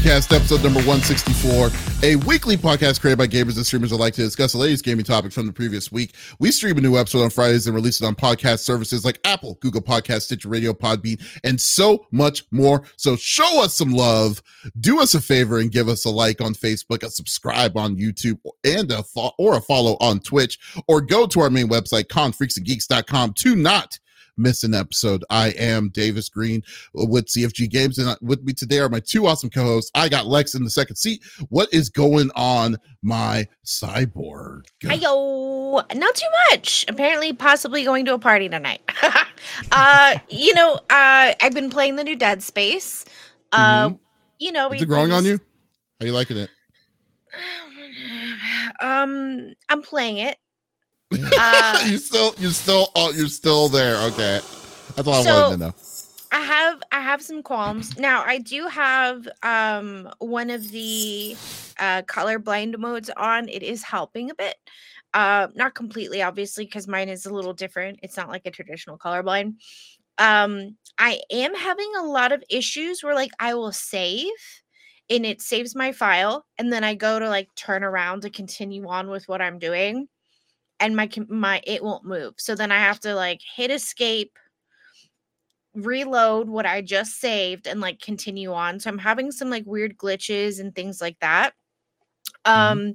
Gamecast, episode number 164, a weekly podcast created by gamers and streamers alike to discuss the latest gaming topics from the previous week. We stream a new episode on Fridays and release it on podcast services like Apple, Google Podcast, Stitcher Radio, Podbean, and so much more. So show us some love, do us a favor, and give us a like on Facebook, a subscribe on YouTube, and a fo- or a follow on Twitch, or go to our main website, confreaksandgeeks.com to not miss an episode. I am Davis Green with CFG Games, and with me today are my two awesome co-hosts. I got Lex in the second seat. What is going on, my cyborg? Hiyo, not too much. Apparently, possibly going to a party tonight. uh, you know, uh, I've been playing the new Dead Space. Uh, Mhm. you know, Is it growing on you? Are you liking it? Um, I'm playing it. Uh, you still, you still, oh, you're still there. Okay, that's all I So- wanted to know. I have I have some qualms. Now I do have um one of the uh colorblind modes on. It is helping a bit. Uh not completely obviously because mine is a little different. It's not like a traditional colorblind. Um I am having a lot of issues where like I will save and it saves my file and then I go to like turn around to continue on with what I'm doing and my my it won't move. So then I have to like hit escape reload what I just saved and like continue on. So I'm having some like weird glitches and things like that. Um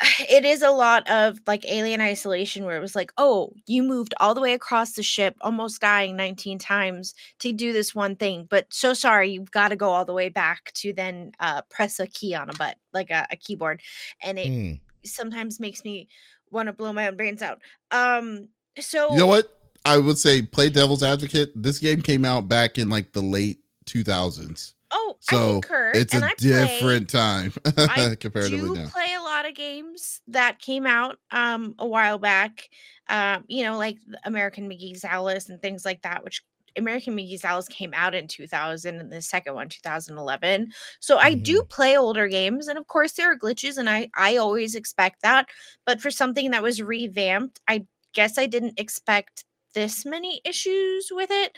it is a lot of like alien isolation where it was like, "Oh, you moved all the way across the ship, almost dying 19 times to do this one thing, but so sorry, you've got to go all the way back to then uh press a key on a butt, like a, a keyboard." And it Hmm. sometimes makes me want to blow my own brains out. Um so You know what? I would say play devil's advocate. This game came out back in like the late 2000s, Oh, I so concur. it's and a I play- different time I comparatively do now. play a lot of games that came out um a while back. Um, you know, like American McGee's Alice and things like that, which American McGee's Alice came out in 2000 and the second one 2011. So I do play older games and of course there are glitches and I I always expect that, but for something that was revamped, I guess I didn't expect this many issues with it.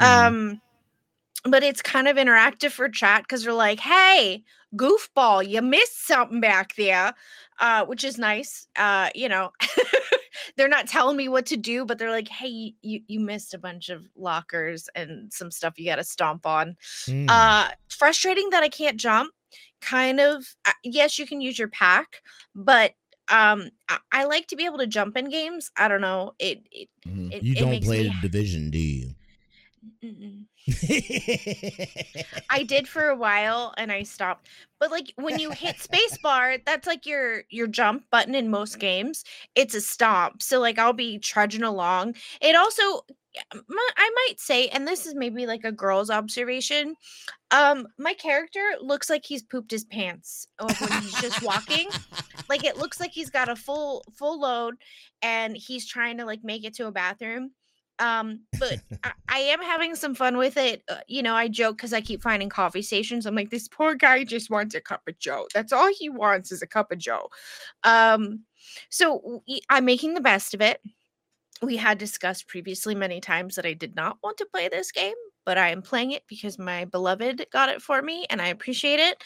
Mhm. Um but it's kind of interactive for chat because they're like, hey, goofball, you missed something back there, uh, which is nice. Uh, you know, they're not telling me what to do, but they're like, hey, you, you missed a bunch of lockers and some stuff you got to stomp on. Hmm. Uh, frustrating that I can't jump. Kind of, uh, yes, you can use your pack, but um, I, I like to be able to jump in games. I don't know. It, it, Mhm. it you don't play me- the division, do you? Mm-mm. I did for a while and I stopped. But like when you hit spacebar, that's like your your jump button in most games. It's a stomp. So like I'll be trudging along. It also I might say, and this is maybe like a girl's observation. Um, my character looks like he's pooped his pants when he's just walking. Like it looks like he's got a full full load and he's trying to like make it to a bathroom. Um, but I, I am having some fun with it. Uh, you know, I joke because I keep finding coffee stations. I'm like, this poor guy just wants a cup of Joe. That's all he wants is a cup of Joe. Um, so I'm making the best of it. We had discussed previously many times that I did not want to play this game, but I am playing it because my beloved got it for me, and I appreciate it,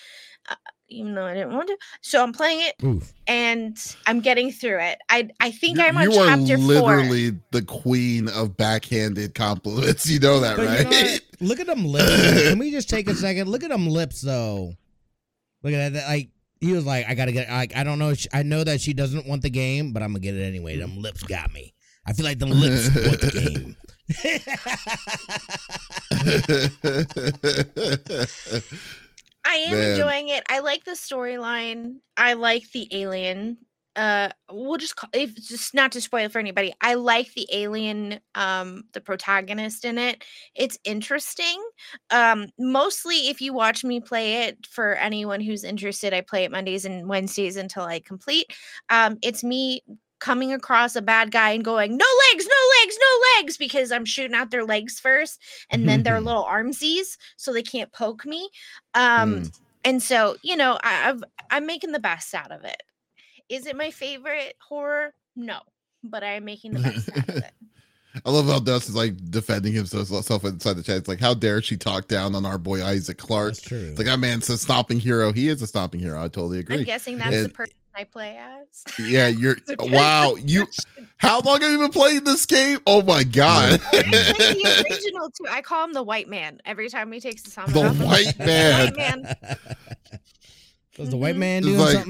uh, even though I didn't want to. So I'm playing it, Oof. and I'm getting through it. I I think You- I'm on you are chapter four. literally the queen of backhanded compliments. You know that, But you right? know? Look at them lips. though. Can we just take a second? Look at them lips, though. Look at that. Like he was like, I gotta get. Like I don't know. She, I know that she doesn't want the game, but I'm gonna get it anyway. Them lips got me. I feel like them lips want the game. I am Man. enjoying it. I like the storyline. I like the alien. Uh, we'll just call, if just not to spoil for anybody. I like the alien, um, the protagonist in it. It's interesting. Um, mostly if you watch me play it, for anyone who's interested, I play it Mondays and Wednesdays until I complete. Um, it's me coming across a bad guy and going, no legs, no legs, no legs, because I'm shooting out their legs first, and then their mm-hmm. little armsies, so they can't poke me. Um, mm. and so you know, I, I've I'm making the best out of it. Is it my favorite horror? No, but I am making the best out of it. I love how Dust is like defending himself self inside the chat. It's like, how dare she talk down on our boy Isaac Clarke? That's true. It's like ah, that man's a stomping hero. He is a stomping hero. I totally agree. I'm guessing that's And- the person I play as. Yeah, you're wow. You how long have you been playing this game? Oh my god. The original too. I call him the white man every time he takes his helmet The off. I'm white like, man. White man. Was the white Mhm. man It's doing like-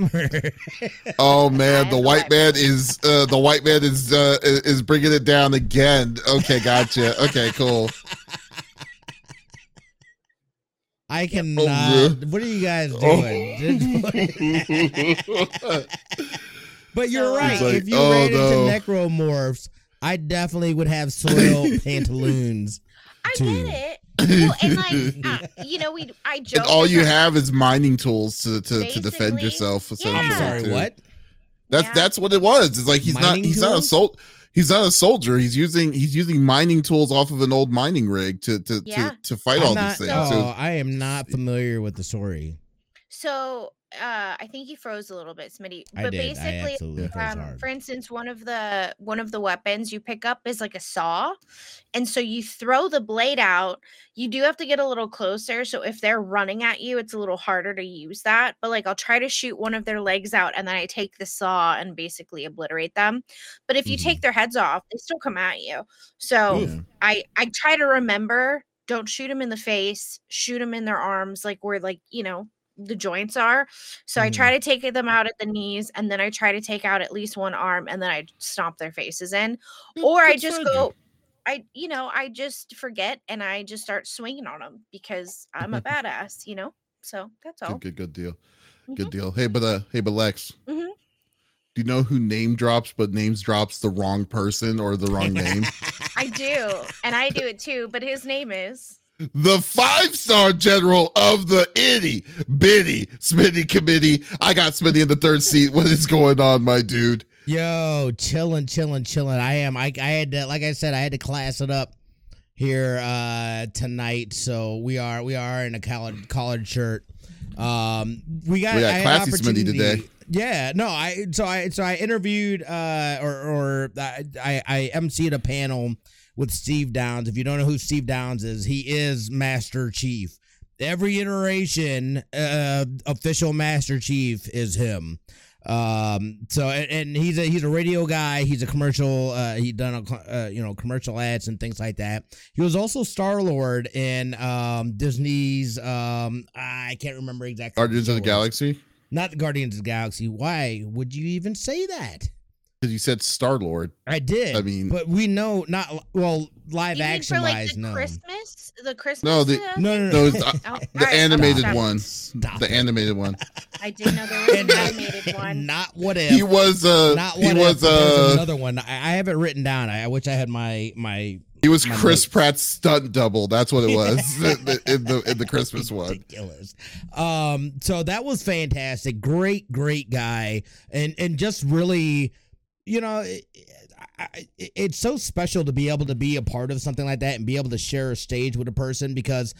something? oh man, the the white white man is uh the white man is uh is bringing it down again. Okay, gotcha. Okay, cool. I Oh, cannot. yeah. What are you guys Oh. doing? but you're right. Like, if you oh, ran no. into necromorphs, I definitely would have soil pantaloons. I Two. get it. Well, and like uh, you know, we I joke. and all you her- have is mining tools to to, to defend yourself. essentially, I'm sorry, too. what? That's Yeah. that's what it was. It's like he's not Mining he's not a tools? sol- he's not a soldier. He's using he's using mining tools off of an old mining rig to to Yeah. to, to fight I'm all not, these things. oh, So I am not familiar with the story. So uh I think he froze a little bit, Smitty. I But did. I basically, absolutely froze um, for instance, one of the one of the weapons you pick up is like a saw, and so you throw the blade out. You do have to get a little closer. So if they're running at you, it's a little harder to use that. But like I'll try to shoot one of their legs out, and then I take the saw and basically obliterate them. But if you Mhm. take their heads off, they still come at you. So yeah. I I try to remember. Don't shoot them in the face. Shoot them in their arms, like where like you know the joints are. So I Mhm. try to take them out at the knees, and then I try to take out at least one arm, and then I stomp their faces in, or I just go. I you know I just forget and I just start swinging on them because I'm a badass, you know. So that's all. Good, good, good deal. Mhm. Good deal. Hey, but uh, hey, but Lex, Mhm. do you know who name drops, but names drops the wrong person or the wrong name? I do, and I do it too. But his name is. The five star general of the itty bitty Smitty committee. I got Smitty in the third seat. What is going on, my dude? Yo, chilling, chilling, chilling. I am. I, I had to, like I said, I had to class it up here uh tonight. So we are, we are in a collared collared shirt. Um, we got, We got classy Smitty today. Yeah, no, I so I so I interviewed uh or or I I, I emceed a panel with Steve Downs. If you don't know who Steve Downs is, he is Master Chief. Every iteration, uh, official Master Chief is him. Um, so and, and he's a he's a radio guy. He's a commercial. Uh, he done a uh, you know commercial ads and things like that. He was also Star Lord in um Disney's um I can't remember exactly. Guardians of the show it was. Galaxy? Not the Guardians of the Galaxy. Why would you even say that? Because you said Star Lord. I did. I mean- but we know not well live You mean action for like wise. the No. Christmas, the Christmas. No, the- uh, no, no, no, No, it's, uh, Oh, the right, animated stop. one. Stop The it. animated one. I didn't know there was an animated one. Not what if. He was uh not he what was if. but there's uh another one. I, I have it written down. I, I wish I had my my. he was my Chris notes. Pratt's stunt double. That's what it was in the in the, in the Christmas one. Ridiculous. Um, so that was fantastic. Great, great guy, and and just really, you know, it, I, I- it's so special to be able to be a part of something like that and be able to share a stage with a person because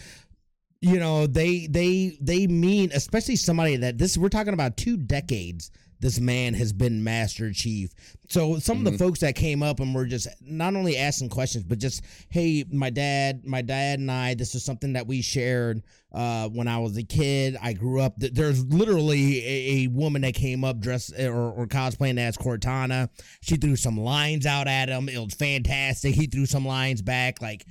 you know they they they mean especially somebody that this we're talking about two decades this man has been master chief. So some of Mhm. the folks that came up and were just not only asking questions but just hey my dad my dad and i this is something that we shared uh when i was a kid. I grew up. Th- there's literally a, a woman that came up dressed or, or cosplaying as cortana. She threw some lines out at him. It was fantastic. He threw some lines back. Like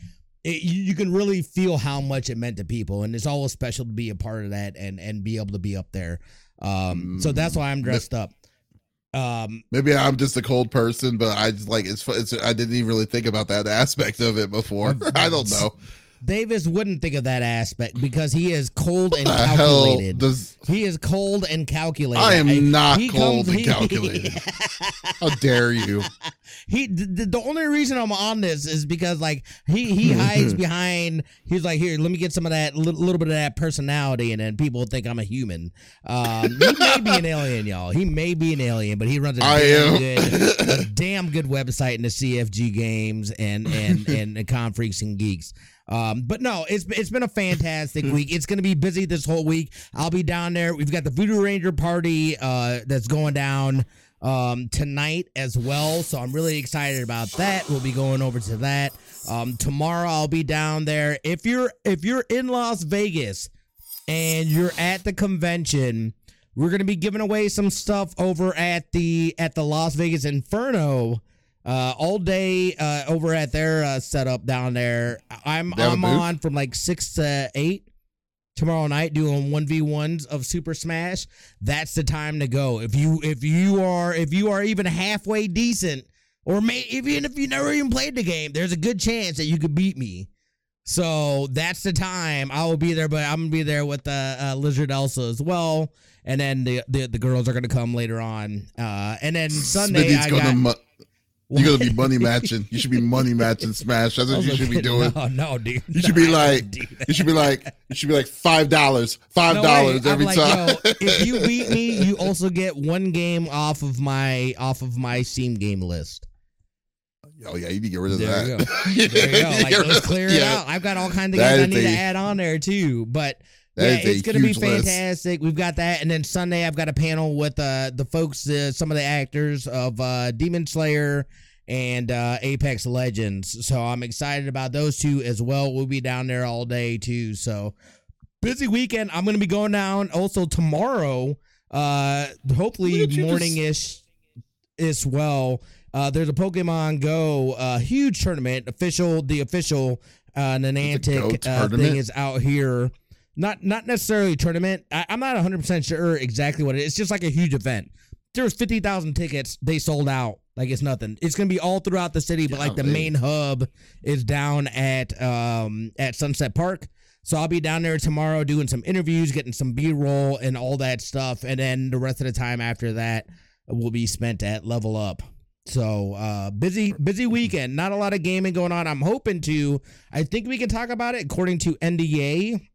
it, you, you can really feel how much it meant to people and it's always special to be a part of that and and be able to be up there um so that's why i'm dressed up um Maybe I'm just a cold person, but I just like it's, it's I didn't even really think about that aspect of it before. I don't know. Davis wouldn't think of that aspect because he is cold and calculated does he is cold and calculated I am not he cold comes- and he- calculated. How dare you? he the, the only reason I'm on this is because like he he hides behind he's like here let me get some of that little, little bit of that personality and then people think I'm a human. Um, he may be an alien, y'all. He may be an alien, but he runs a I damn am. good a damn good website in the CFG games and and and, and Con Freaks and Geeks. Um, but no, it's it's been a fantastic week. It's gonna be busy this whole week. I'll be down there. We've got the Voodoo Ranger party uh, that's going down um, tonight as well. So I'm really excited about that. We'll be going over to that. Um, tomorrow I'll be down there. If you're if you're in Las Vegas and you're at the convention, we're gonna be giving away some stuff over at the at the Las Vegas Inferno. Uh, all day uh, over at their uh, setup down there. I'm They have a I'm on from like six to eight tomorrow night doing one v ones of Super Smash. That's the time to go. If you if you are if you are even halfway decent, or may even if you never even played the game, there's a good chance that you could beat me. So that's the time I will be there, but I'm gonna be there with uh, uh, Lizard Elsa as well, and then the, the the girls are gonna come later on. Uh, and then Sunday Smitty's I gonna got. mu- you're gonna be money matching. You should be money matching Smash. That's what you should be doing. No, no, dude. You should No, be like, wouldn't do that. you should be like, you should be like five dollars, five No, dollars I'm every like, time. yo, if you beat me, you also get one game off of my off of my Steam game list. oh yeah, you need to get rid of There you that. go. There you go. Like, let's clear it yeah, out. I've got all kinds of That games I need to add on there too. But That yeah, it's gonna be huge list. fantastic. We've got that, and then Sunday I've got a panel with uh, the folks, uh, some of the actors of uh, Demon Slayer and uh, Apex Legends. So I'm excited about those two as well. We'll be down there all day too. So busy weekend. I'm gonna be going down also tomorrow. Uh, hopefully morning ish as well. Uh, there's a Pokemon Go uh, huge tournament. Official, the official uh, Niantic uh, thing is out here. Not not necessarily tournament. I, I'm not 100 percent sure exactly what it is. It's just like a huge event. There was 50,000 tickets. They sold out like it's nothing. It's gonna be all throughout the city, but like the main hub is down at um at Sunset Park. So I'll be down there tomorrow doing some interviews, getting some B roll and all that stuff, and then the rest of the time after that will be spent at Level Up. So uh busy busy weekend. Not a lot of gaming going on. I'm hoping to I think we can talk about it according to NDA.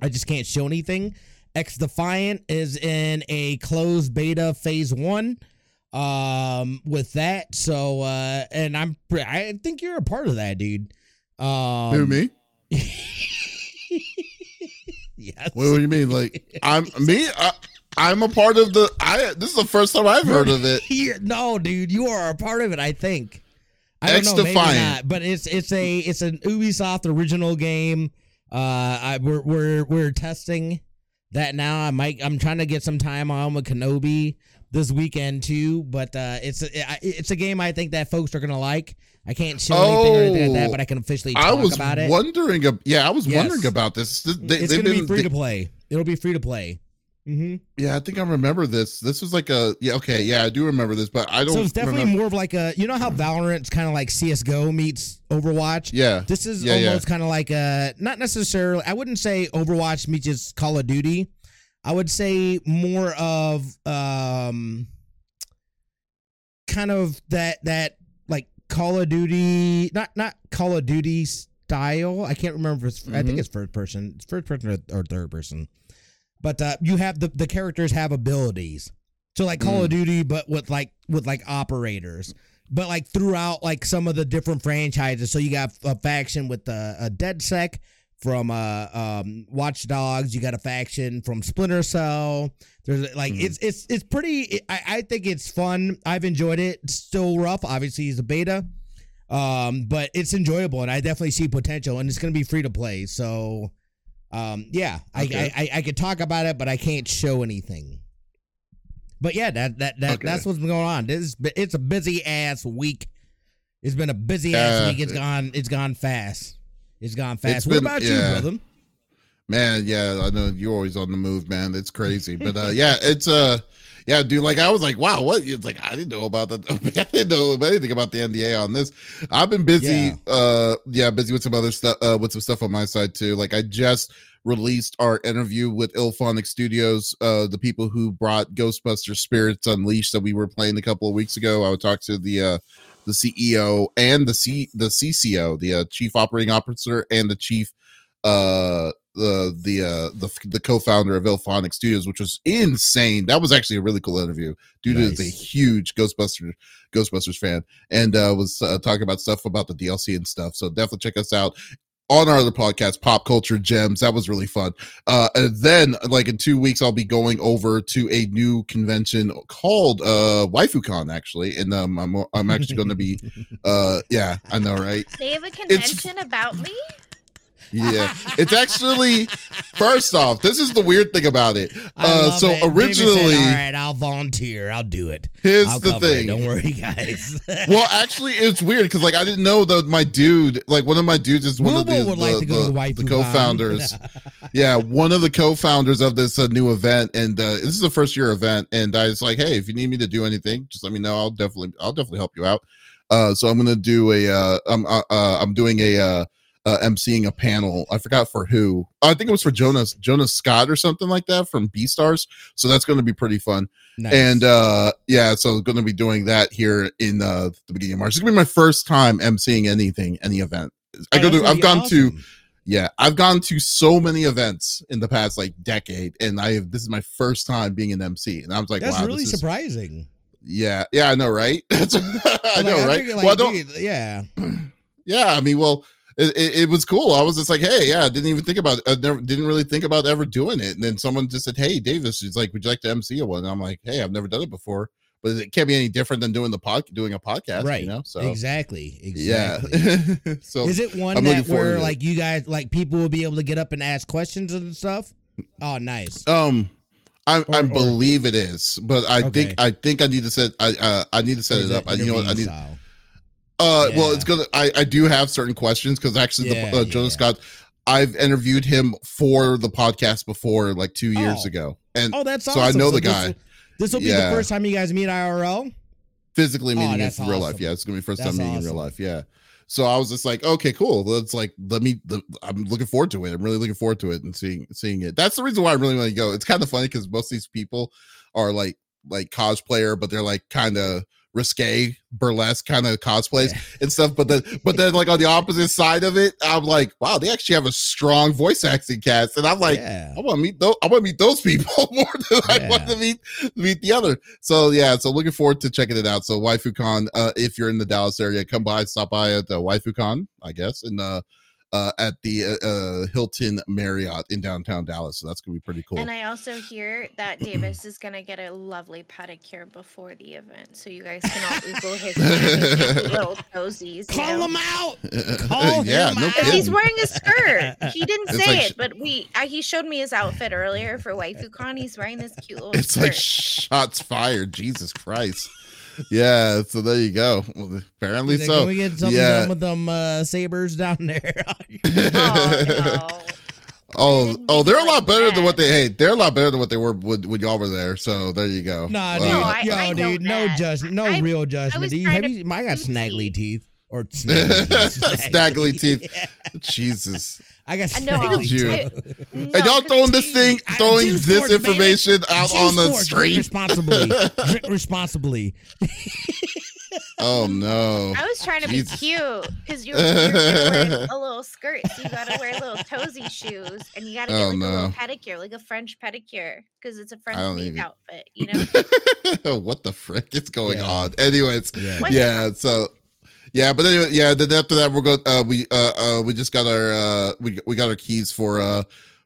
I just can't show anything. X Defiant is in a closed beta phase 1 um with that. So uh and I'm I think you're a part of that, dude. Um Who me? yes. What, what do you mean? Like I'm me? I, I'm a part of the. I. This is the first time I've heard of it. No, dude, you are a part of it. I think. I don't know, maybe X-Defiant. not, but it's it's a it's an Ubisoft original game. Uh, I, we're we're we're testing that now. I might I'm trying to get some time on with Kenobi this weekend too, but uh, it's a it's a game I think that folks are gonna like. I can't show anything or anything like that, Oh, but I can officially talk I was about it. wondering. Yeah, I was Yes. wondering about this. They, it's gonna be free they- to play. It'll be free to play. Mm-hmm. Yeah, I think I remember this. This was like a. Yeah, okay, yeah, I do remember this, but I don't. So it's definitely remember. more of like a you know how Valorant's kind of like CS:GO meets Overwatch. Yeah, This is Yeah, yeah. almost kind of like a not necessarily. I wouldn't say Overwatch meets just Call of Duty. I would say more of um, kind of that that like Call of Duty, not not Call of Duty style. I can't remember. If it's, I think Mhm. it's first person. It's first person or, or third person. But uh, you have the the characters have abilities. So like Call of Duty, but with like with like operators but like throughout like some of the different franchises. So you got a faction with uh, a DeadSec from uh um Watch Dogs. You got a faction from Splinter Cell. There's like Mhm. it's it's it's pretty. I I think it's fun. I've enjoyed it. It's still rough. Obviously, it's a beta. Um, but it's enjoyable, and I definitely see potential, and it's gonna be free to play. So, um, yeah, Okay. I, I I could talk about it, but I can't show anything. But yeah, that that that Okay. that's what's been going on. This it's a busy ass week. It's been a busy ass week. It's gone. It's gone fast. It's gone fast. It's what been- about yeah. you, brother? man. Yeah, I know you're always on the move, man. It's crazy, but uh, yeah, it's uh, yeah, dude. Like I was like, wow, what? It's like I didn't know about that. I didn't know anything about the NDA on this. I've been busy. Uh, yeah, busy with some other stuff. Uh, with some stuff on my side too. Like I just released our interview with IllFonic Studios, uh, the people who brought Ghostbusters Spirits Unleashed that we were playing a couple of weeks ago. I would talk to the uh the CEO and the C the CCO, the uh, chief operating officer, and the chief uh the the uh the the co-founder of IllFonic Studios, which was insane. That was actually a really cool interview. Dude is a huge Ghostbusters Ghostbusters fan, and uh was uh, talking about stuff about the DLC and stuff. So definitely check us out. on our other podcast, Pop Culture Gems. That was really fun. Uh, and then, like in two weeks, I'll be going over to a new convention called uh, WaifuCon, actually. And um, I'm I'm actually going to be, uh, yeah, I know, right? They have a convention about me. Yeah, it's actually first off, this is the weird thing about it. Uh, so it. Originally, said, all right, I'll volunteer. I'll do it. here's I'll the cover it. thing. Don't worry, guys. Well, actually, it's weird because like I didn't know that my dude, like one of my dudes, is one of the would like the, to go to the- the co-founders. yeah, one of the co-founders of this uh, new event, and uh, this is a first year event. And I was like, hey, if you need me to do anything, just let me know. I'll definitely, I'll definitely help you out. Uh, so I'm gonna do a, uh, I'm, uh, uh, I'm doing a, uh, emceeing a panel. I forgot for who. I think it was for Jonas, Jonas Scott or something like that from B Stars. So that's going to be pretty fun. Nice. And uh yeah, so going to be doing that here in uh the beginning of March. It's gonna be my first time emceeing anything, any event. I go to. I've gone to. Yeah, I've gone to so many events in the past like decade, and I have. This is my first time being an MC, and I was like, That's wow, really surprising. yeah, yeah, I know, right? I Like, know, right? figured, well, dude, yeah. Yeah, I mean, well, it, it, it was cool. I was just like, hey, yeah, I didn't even think about. I never didn't really think about ever doing it, and then someone just said, hey, Davis, is like, would you like to MC a one? And I'm like, hey, I've never done it before, but it can't be any different than doing the pod, doing a podcast, Right. You know, so Exactly. Exactly. yeah. so Is it one I'm that where like you guys like people will be able to get up and ask questions and stuff? Oh, nice. Um, I, Or- I or- believe it is, but I Okay. think I think I need to set I uh, I need to set Or it up. I, you know what I need. style? Uh, well, it's gonna. I I do have certain questions because actually, Yeah, the uh, yeah, Jonas yeah. Scott, I've interviewed him for the podcast before, like two years Oh. ago, and Oh, that's So awesome. I know the this guy. will- This will be the first time you guys meet IRL. physically Oh, meeting him that's in real life. Yeah, it's gonna be first That's time meeting in real life. Yeah. So I was just like, okay, cool. Let's like let me. The, I'm looking forward to it. I'm really looking forward to it and seeing seeing it. That's the reason why I really want to go. It's kind of funny because most of these people are like like cosplayer, but they're like kind of risque burlesque kind of cosplays Yeah. and stuff but then but then like on the opposite side of it i'm like wow they actually have a strong voice acting cast and i'm like yeah. I want to meet those. I want to meet those people more than I want to meet meet the other. So yeah, so looking forward to checking it out. So WaifuCon, uh, if you're in the Dallas area, come by, stop by at the WaifuCon, I guess, and uh, uh, at the uh, uh, Hilton Marriott in downtown Dallas. So that's gonna be pretty cool. And I also hear that Davis is gonna get a lovely pedicure before the event, so you guys can all Google his little toesies. you Call know? him out. Call yeah, him no out. Because he's wearing a skirt. He didn't It's say like it, but we uh, he showed me his outfit earlier for WaifuCon. He's wearing this cute little It's skirt. like shots fired. Jesus Christ. Yeah. So there you go. Well, apparently like, so. Can we get something yeah. done with them uh, sabers down there? oh no. Oh, oh, they're a lot better than what they. Hey, they're a lot better than what they were when, when y'all were there. So there you go. Nah, Uh. No, I- yo, I know dude. No that. judgment. No I- real judgment. was Do you, have you, I got be snaggly teeth. Or snaggly teeth. Snaggly teeth. Yeah. Jesus. I got I know. you. teeth. No, and y'all 'cause throwing this thing, throwing juice this force, baby. information out Juice on the force, drink street. responsibly. Drink responsibly. Oh no. I was trying to Jesus. be cute because you're, you're wearing a little skirt, so you gotta wear little toesy shoes, and you gotta get Oh, like a little pedicure, like a French pedicure, because it's a French maid even- outfit. You know, what the frick is going Yeah. on? Anyways, Yeah. Yeah. So, yeah, but anyway, yeah. Then after that, we're going. Uh, we uh, uh, we just got our uh, we we got our keys for uh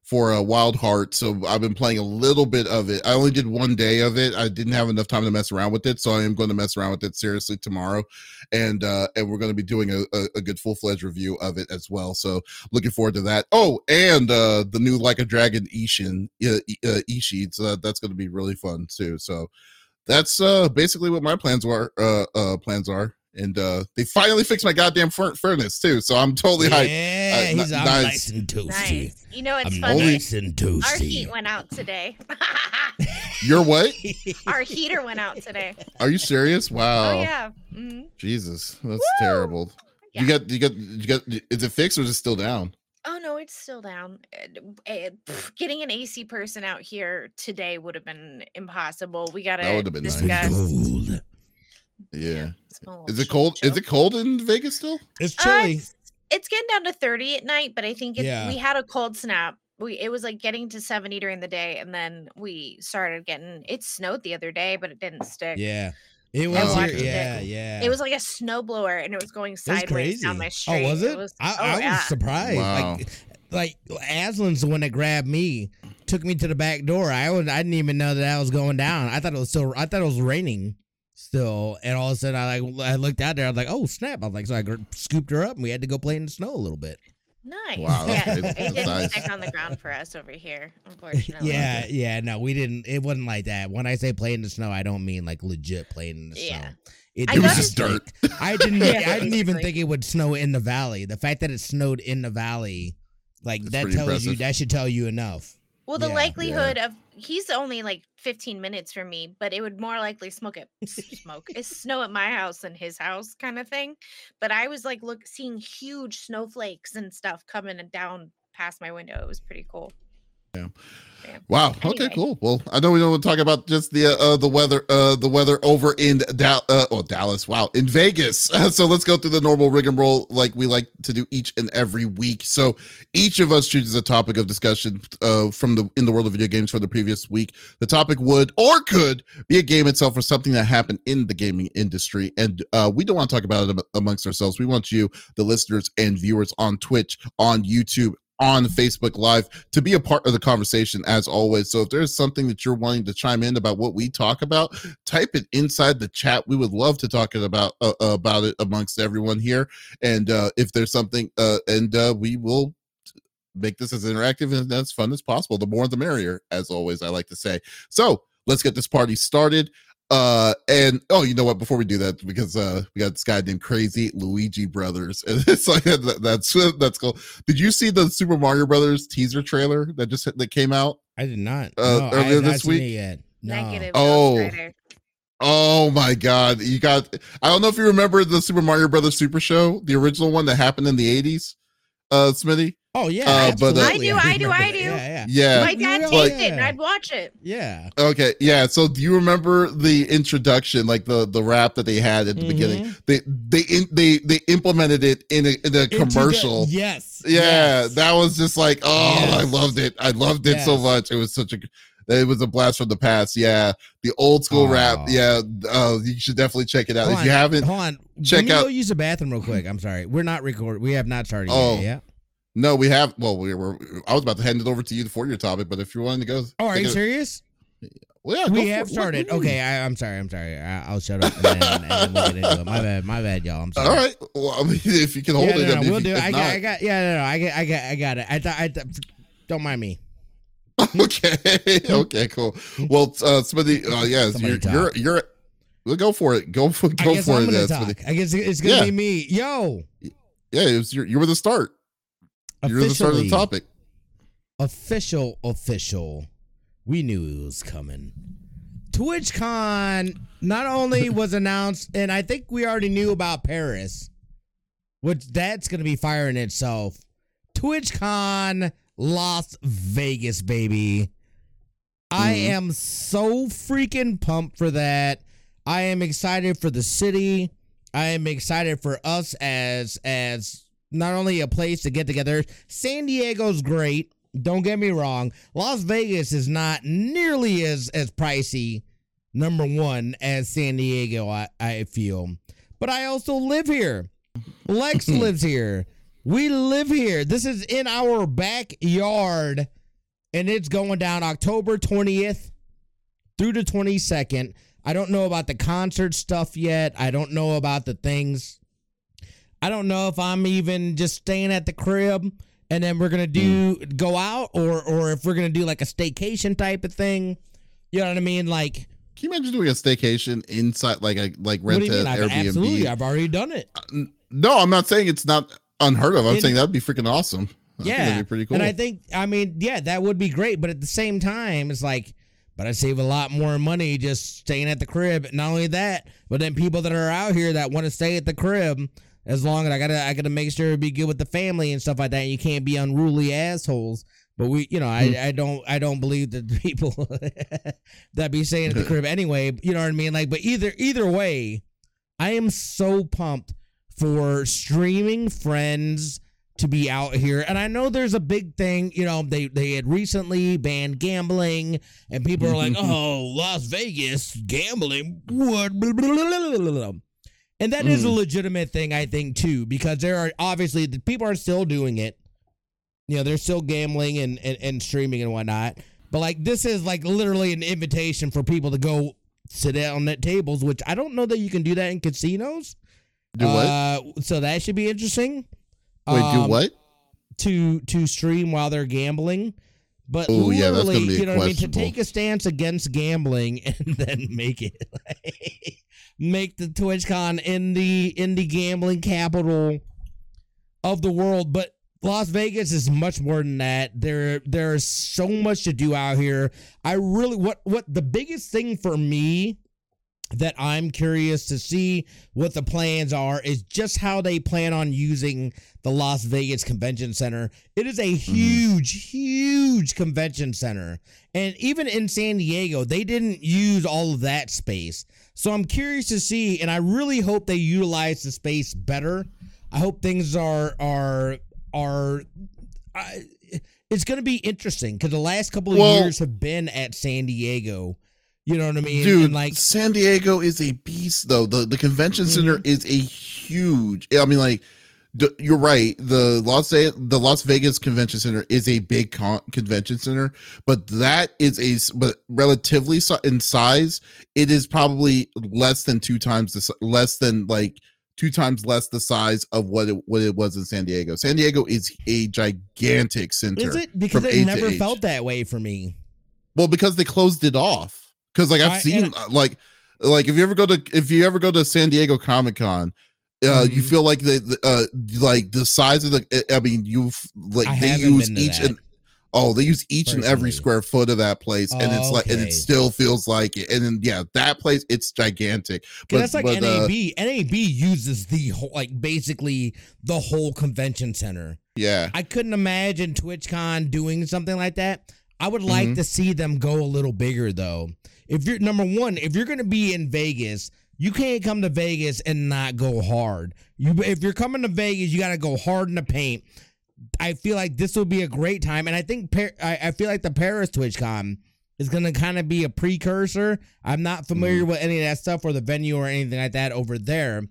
for uh, Wild Heart. So I've been playing a little bit of it. I only did one day of it. I didn't have enough time to mess around with it, so I am going to mess around with it seriously tomorrow, and uh, and we're going to be doing a, a, a good full fledged review of it as well. So looking forward to that. Oh, and uh, the new Like a Dragon Ishin uh, uh, Ishii. So that, that's going to be really fun too. So that's uh basically what my plans were. Uh, uh plans are. And uh they finally fixed my goddamn furnace too, so I'm totally hyped. Yeah, Uh, he's n- I'm nice. nice and toasty. nice. You know, it's I'm funny. nice and toasty. Our heat went out today. You're what? Our heater went out today. Are you serious? Wow. Oh yeah. hmm Jesus, that's Woo! terrible. Yeah. You got you got you got is it fixed or is it still down? Oh no, it's still down. Uh, uh, pff, Getting an AC person out here today would have been impossible. We gotta That would have been nice. Discuss. Yeah. It's been a little Is it cold? show. Is it cold in Vegas still? It's Uh, chilly. it's, it's getting down to 30 at night, but I think it, Yeah. we had a cold snap. We it was like getting to 70 during the day, and then we started getting it snowed the other day, but it didn't stick. yeah. It was watched here- it. yeah, yeah. It was like a snowblower, and it was going It was sideways down my street. Oh, was it? was, I, oh, I yeah. was surprised. Wow. Like, like Aslan's the one that grabbed me, took me to the back door. I was, I didn't even know that that was going down. I thought it was still, I thought it was raining still, and all of a sudden I like, I looked out there. I was like, oh snap! I was like, so I gr- scooped her up, and we had to go play in the snow a little bit. Nice. Wow, yeah, it didn't nice. on the ground for us over here, unfortunately. yeah, yeah. No, we didn't. It wasn't like that. When I say play in the snow, I don't mean like legit playing in the Yeah. snow. It, It was just dirt. I didn't. Yeah, I didn't even basically. think it would snow in the valley. The fact that it snowed in the valley, like That's that pretty tells you that should tell you enough. Well, the Yeah, likelihood of he's only like 15 minutes from me, but it would more likely smoke it smoke it's snow at my house than his house kind of thing. But I was like look seeing huge snowflakes and stuff coming down past my window. It was pretty cool. Wow. Okay. Cool. Well, I know we don't want to talk about just the uh, uh the weather uh the weather over in Dal uh oh Dallas. Wow, in Vegas. so let's go through the normal rig and roll like we like to do each and every week. So each of us chooses a topic of discussion uh from the in the world of video games for the previous week. The topic would or could be a game itself or something that happened in the gaming industry, and uh we don't want to talk about it amongst ourselves. We want you, the listeners and viewers on Twitch, on YouTube, on Facebook Live to be a part of the conversation as always. So if there's something that you're wanting to chime in about what we talk about, type it inside the chat. We would love to talk about uh, about it amongst everyone here. And uh, if there's something, uh, and uh, we will make this as interactive and as fun as possible. The more the merrier, as always. I like to say. So let's get this party started. Uh and oh, you know what? Before we do that, because uh we got this guy named Crazy Luigi Brothers, and it's like that, that's that's cool. Did you see the Super Mario Brothers teaser trailer that just that came out? I did not. Uh, no, earlier have this seen week? yet. No. Oh. Oh my god, you got I don't know if you remember the Super Mario Brothers Super Show, the original one that happened in the 80s, uh Smithy. Oh yeah, Uh, but, uh. I do, I do, I do. Yeah, yeah. Yeah. My dad taped Like- it and I'd watch it. Yeah. Okay, yeah. So do you remember the introduction, like the the rap that they had at the beginning? Mhm. They they in, they they implemented it in a, in a Into the- commercial. yes. Yeah, yes. that was just like, oh, I loved it. I loved it so much. It was such a, it was a blast from the past. Yeah, the old school rap. Yeah, uh, you should definitely check it out Hold if you haven't. Hold on. check Let me out- Go use the bathroom real quick. I'm sorry. We're not recording. We have not started Oh. yet. Yeah. No, we have. Well, we were. I was about to hand it over to you for your topic, but if you're wanting to go, Oh, are you it- serious? Well, yeah, we have started. What- what do you Okay, I, I'm sorry. I'm sorry. I, I'll shut up and then, and then we'll get into it. My bad. My bad, y'all. I'm sorry. All right. Well, I mean, if you can hold yeah, it, no, I mean, we'll you- do. it. I got, I got. Yeah, no, no. I got. I got. I got it. I thought. I thought. Don't mind me. okay. okay. Cool. Well, uh, Smithy. Uh, yes, Somebody you're, you're. You're. Well, go for it. Go for. I guess for I'm it. gonna uh, talk. I guess it's gonna Yeah. be me. Yo, Yeah, it was your, you were the start. You were the start of the topic. official, official. We knew it was coming. TwitchCon not only was announced, and I think we already knew about Paris, which that's gonna be fire in itself. TwitchCon Las Vegas, baby. I Mhm. am so freaking pumped for that. I am excited for the city. I am excited for us as as not only a place to get together. San Diego's great. Don't get me wrong. Las Vegas is not nearly as as pricey, number one, as San Diego. I, I feel, but I also live here. Lex lives here. We live here. This is in our backyard, and it's going down October twentieth through the twenty second. I don't know about the concert stuff yet. I don't know about the things. I don't know if I'm even just staying at the crib and then we're gonna do go out or or if we're gonna do like a staycation type of thing. You know what I mean? Like Can you imagine doing a staycation inside, like a like what do you mean? an I've, Airbnb? absolutely, I've already done it. Uh, n- No, I'm not saying it's not unheard of. I'm In- saying that'd be freaking awesome. I yeah, that'd be pretty cool. And I think, I mean, yeah, that would be great. But at the same time, it's like, but I save a lot more money just staying at the crib. Not only that, but then people that are out here that want to stay at the crib, as long as I gotta, I gotta make sure to be good with the family and stuff like that. You can't be unruly assholes. But we, you know, I, Hmm. I don't, I don't believe that people that be saying at the crib anyway. You know what I mean? Like, but either, either way, I am so pumped for streaming friends to be out here. And I know there's a big thing, you know, they they had recently banned gambling and people are like, "Oh, Las Vegas gambling what?" And that is a Mhm. legitimate thing I think too because there are obviously the people are still doing it. You know, they're still gambling and, and and streaming and whatnot. But like this is like literally an invitation for people to go sit down at tables, which I don't know that you can do that in casinos. Do what? Uh, so that should be interesting. Wait, do Um, what? To to stream while they're gambling. But Oh, yeah, that's gonna literally, be you know what I mean? To take a stance against gambling and then make it make the TwitchCon in the in the gambling capital of the world. But Las Vegas is much more than that. There there's so much to do out here. I really what what the biggest thing for me that I'm curious to see what the plans are is just how they plan on using the Las Vegas Convention Center. It is a mm-hmm. huge, huge convention center. And even in San Diego, they didn't use all of that space. So I'm curious to see, and I really hope they utilize the space better. I hope things are are are I, it's going to be interesting because the last couple of Well- years have been at San Diego. You know what I mean? Dude, And like San Diego is a beast, though. The the convention center Mm-hmm. is a huge. I mean, like, d- you're right. The Las A- the Las Vegas Convention Center is a big con- convention center, but that is a but relatively si- in size, it is probably less than two times the less than like two times less the size of what it what it was in San Diego. San Diego is a gigantic center. is it because it never felt that way for me? Well, because they closed it off. Because like I've I- seen and- uh, like like if you ever go to if you ever go to San Diego Comic Con, uh, you Mhm. feel like the, the uh like the size of the. I mean, you've like I they use each that. and oh they use each and every square foot of that place, and it's like and it still feels like it. And then yeah, that place it's gigantic. Because that's like but, uh, NAB. NAB uses the whole, like basically the whole convention center. yeah, I couldn't imagine TwitchCon doing something like that. I would like Mhm. to see them go a little bigger though. If you're number one, if you're going to be in Vegas, you can't come to Vegas and not go hard. You if you're coming to Vegas, you got to go hard in the paint. I feel like this will be a great time, and I think I, I feel like the Paris TwitchCon is going to kind of be a precursor. I'm not familiar mm-hmm. with any of that stuff or the venue or anything like that over there,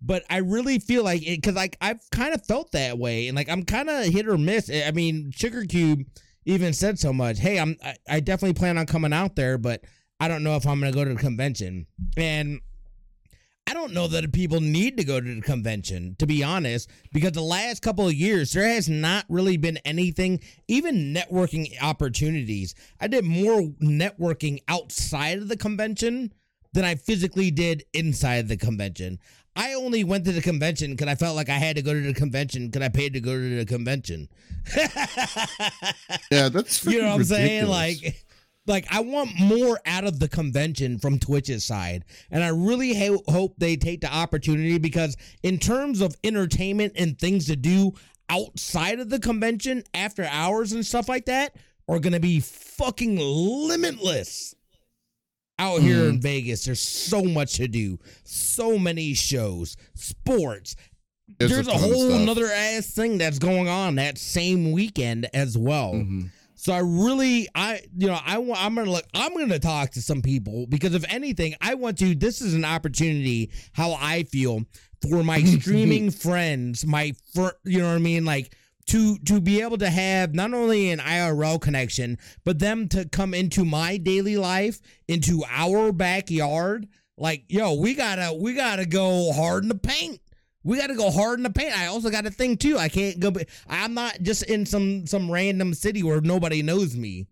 but I really feel like it because like I've kind of felt that way, and like I'm kind of hit or miss. I mean, Sugar Cube even said so much. Hey, I'm I, I definitely plan on coming out there, but I don't know if I'm going to go to the convention, and I don't know that people need to go to the convention, to be honest, because the last couple of years, there has not really been anything, even networking opportunities. I did more networking outside of the convention than I physically did inside the convention. I only went to the convention because I felt like I had to go to the convention because I paid to go to the convention. yeah, that's you know what I'm freaking saying? Like, like I want more out of the convention from Twitch's side, and I really ho- hope they take the opportunity because in terms of entertainment and things to do outside of the convention after hours and stuff like that are gonna be fucking limitless. Out here in Vegas, there's so much to do, so many shows, sports, there's, a, of whole another ass thing that's going on that same weekend as well. Mhm. So I really, I you know, I want, I'm gonna look, I'm gonna talk to some people because if anything, I want to. This is an opportunity. How I feel for my streaming friends, my fr- you know what I mean, like to to be able to have not only an IRL connection, but them to come into my daily life, into our backyard. Like, yo, we gotta we gotta go hard in the paint. We got to go hard in the paint. I also got a thing too. I can't go. I'm not just in some some random city where nobody knows me.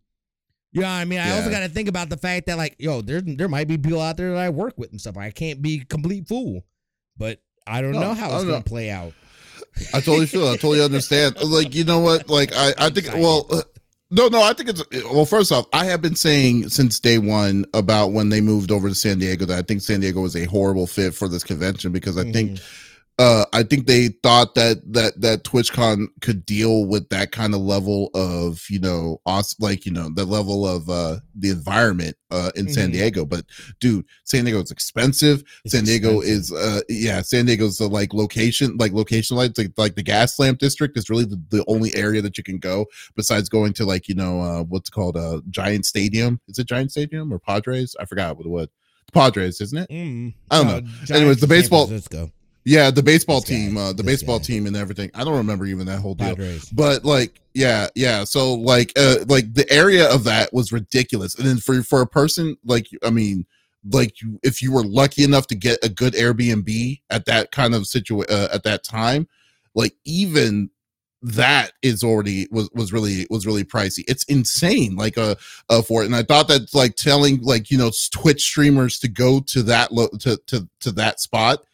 You know what I mean? I also got to think about the fact that like, yo, there there might be people out there that I work with and stuff. I can't be a complete fool, but I don't No, know how it's gonna know. play out. I totally feel. it. I totally understand. Like you know what? Like I, I think. Well, uh, no, no. I think it's. Well, first off, I have been saying since day one about when they moved over to San Diego that I think San Diego was a horrible fit for this convention because I think, uh, I think they thought that that that TwitchCon could deal with that kind of level of you know, awesome, like you know, the level of uh the environment uh in San Mhm. Diego. But dude, San Diego is expensive. It's San Diego expensive. is uh yeah, San Diego's the like location, like location like like, like the gas lamp district is really the, the only area that you can go besides going to like you know uh what's called uh Giant Stadium. Is it Giant Stadium or Padres? I forgot what it was. Padres, isn't it? Mm. I don't know. Giants Anyways, the San baseball- Francisco, Yeah, the baseball This guy. team, uh the baseball guy. team and everything. I don't remember even that whole deal. Padres. But like, yeah, yeah. So like, uh, like the area of that was ridiculous. And then for for a person like, I mean, like you, if you were lucky enough to get a good Airbnb at that kind of situation uh, at that time, like even that is already was was really was really pricey. It's insane, like uh, uh for it. And I thought that like telling like you know Twitch streamers to go to that lo- to to to that spot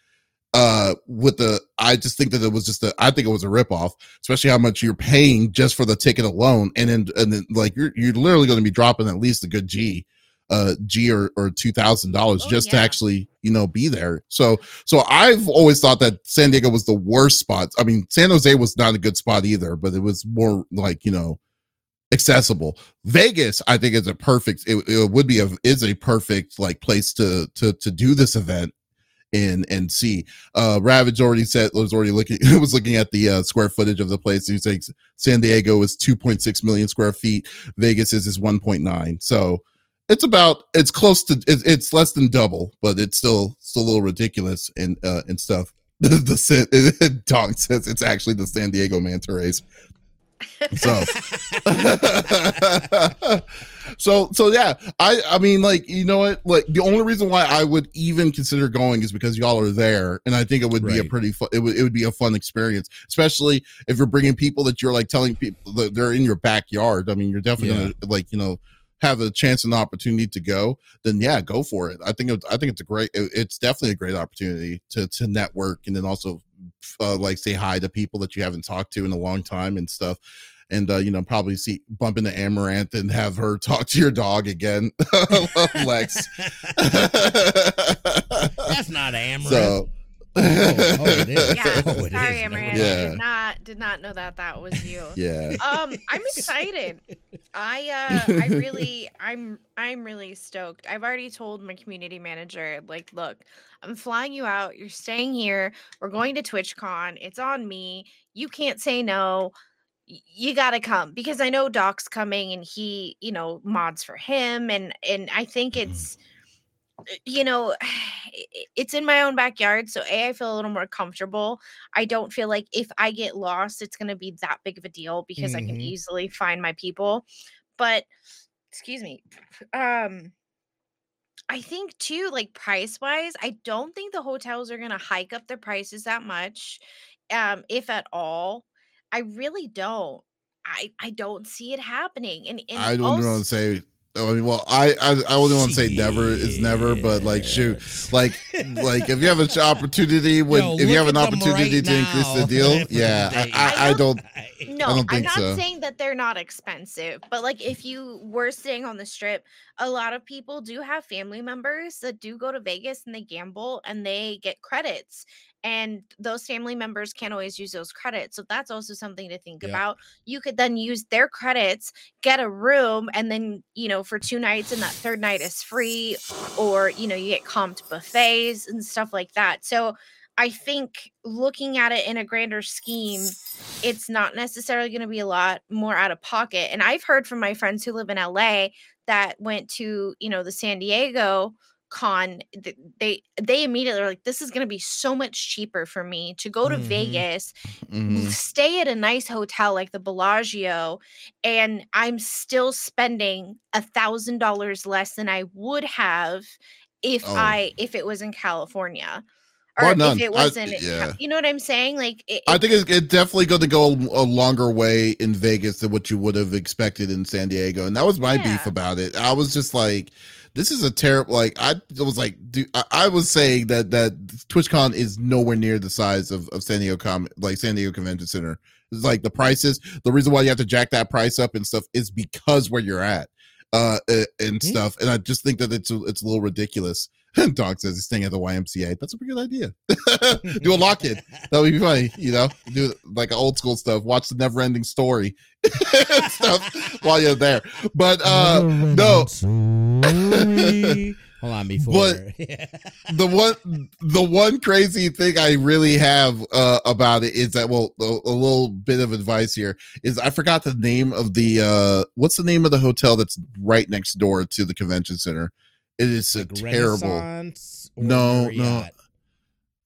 uh with the i just think that it was just a i think it was a ripoff especially how much you're paying just for the ticket alone. And then and then like you're you're literally going to be dropping at least a good g uh g or or two thousand dollars Oh, just to actually you know be there. So so i've always thought that san diego was the worst spot. I mean san jose was not a good spot either but it was more like you know accessible. Vegas i think is a perfect it, it would be a is a perfect like place to to to do this event in and see. Uh ravage already said was already looking was looking at the uh square footage of the place. He's like san diego is 2.6 million square feet. Vegas is is 1.9 so it's about it's close to it's, it's less than double but it's still still a little ridiculous and uh and stuff. The, the Donk says it's actually the san diego manta rays. So so so yeah i i mean like you know what? Like the only reason why i would even consider going is because y'all are there and i think it would be a pretty fun it would, it would be a fun experience especially if you're bringing people that you're like telling people that they're in your backyard. I mean you're definitely Yeah. gonna like you know have a chance and opportunity to go then yeah go for it. I think it, i think it's a great it- it's definitely a great opportunity to to network and then also uh, like say hi to people that you haven't talked to in a long time and stuff and uh, you know probably see bump into amaranth and have her talk to your dog again lex That's not Amaranth. so oh, it is. Yeah, Oh, it sorry, is. Amaranth. Yeah. Did not did not know that that was you. yeah um i'm excited i uh i really i'm i'm really stoked i've already told my community manager like look i'm flying you out you're staying here we're going to twitchcon it's on me you can't say no You gotta come because i know doc's coming and he you know mods for him and and i think Mhm. it's uh, you know it's in my own backyard so a i feel a little more comfortable i don't feel like if i get lost it's going to be that big of a deal because i can Mhm. easily find my people but excuse me um i think too like price wise i don't think the hotels are going to hike up their prices that much um if at all i really don't i i don't see it happening and, and i don't also- want to say oh, I mean, well, I I, I only want to say never is never, but like shoot, like like if you have an opportunity when Yo, if you have an opportunity right to increase the deal, yeah. I, I, I don't. No, don't I'm not so. saying that they're not expensive, but like if you were staying on the strip, a lot of people do have family members that do go to Vegas and they gamble and they get credits. And those family members can't always use those credits. So that's also something to think Yeah. about. You could then use their credits, get a room, and then, you know, for two nights and that third night is free, or, you know, you get comped buffets and stuff like that. So I think looking at it in a grander scheme, it's not necessarily going to be a lot more out of pocket. And I've heard from my friends who live in LA that went to, you know, the San Diego con they they immediately were like this is going to be so much cheaper for me to go to Mhm. Vegas mhm. stay at a nice hotel like the Bellagio and I'm still spending a thousand dollars less than I would have if Oh. I if it was in California Or if none. it wasn't Ca- yeah. you know what I'm saying like it, I think it's, it's definitely going to go a longer way in Vegas than what you would have expected in San Diego, and that was my beef about it. I was just like, "This is a terrible." Like I was like, dude, I, I was saying that that TwitchCon is nowhere near the size of, of San Diego Com like San Diego Convention Center. It's like the prices. The reason why you have to jack that price up and stuff is because where you're at, uh, and stuff. And I just think that it's it's a little ridiculous. Dog says he's staying at the YMCA. That's a pretty good idea. Do a lock in. That would be funny, you know. Do like old school stuff. Watch the never ending story stuff while you're there. But uh no. Hold on before. But- the one the one crazy thing I really have uh about it is that well a, a little bit of advice here is I forgot the name of the uh what's the name of the hotel that's right next door to the convention center. It is a terrible. No, no. Marriott?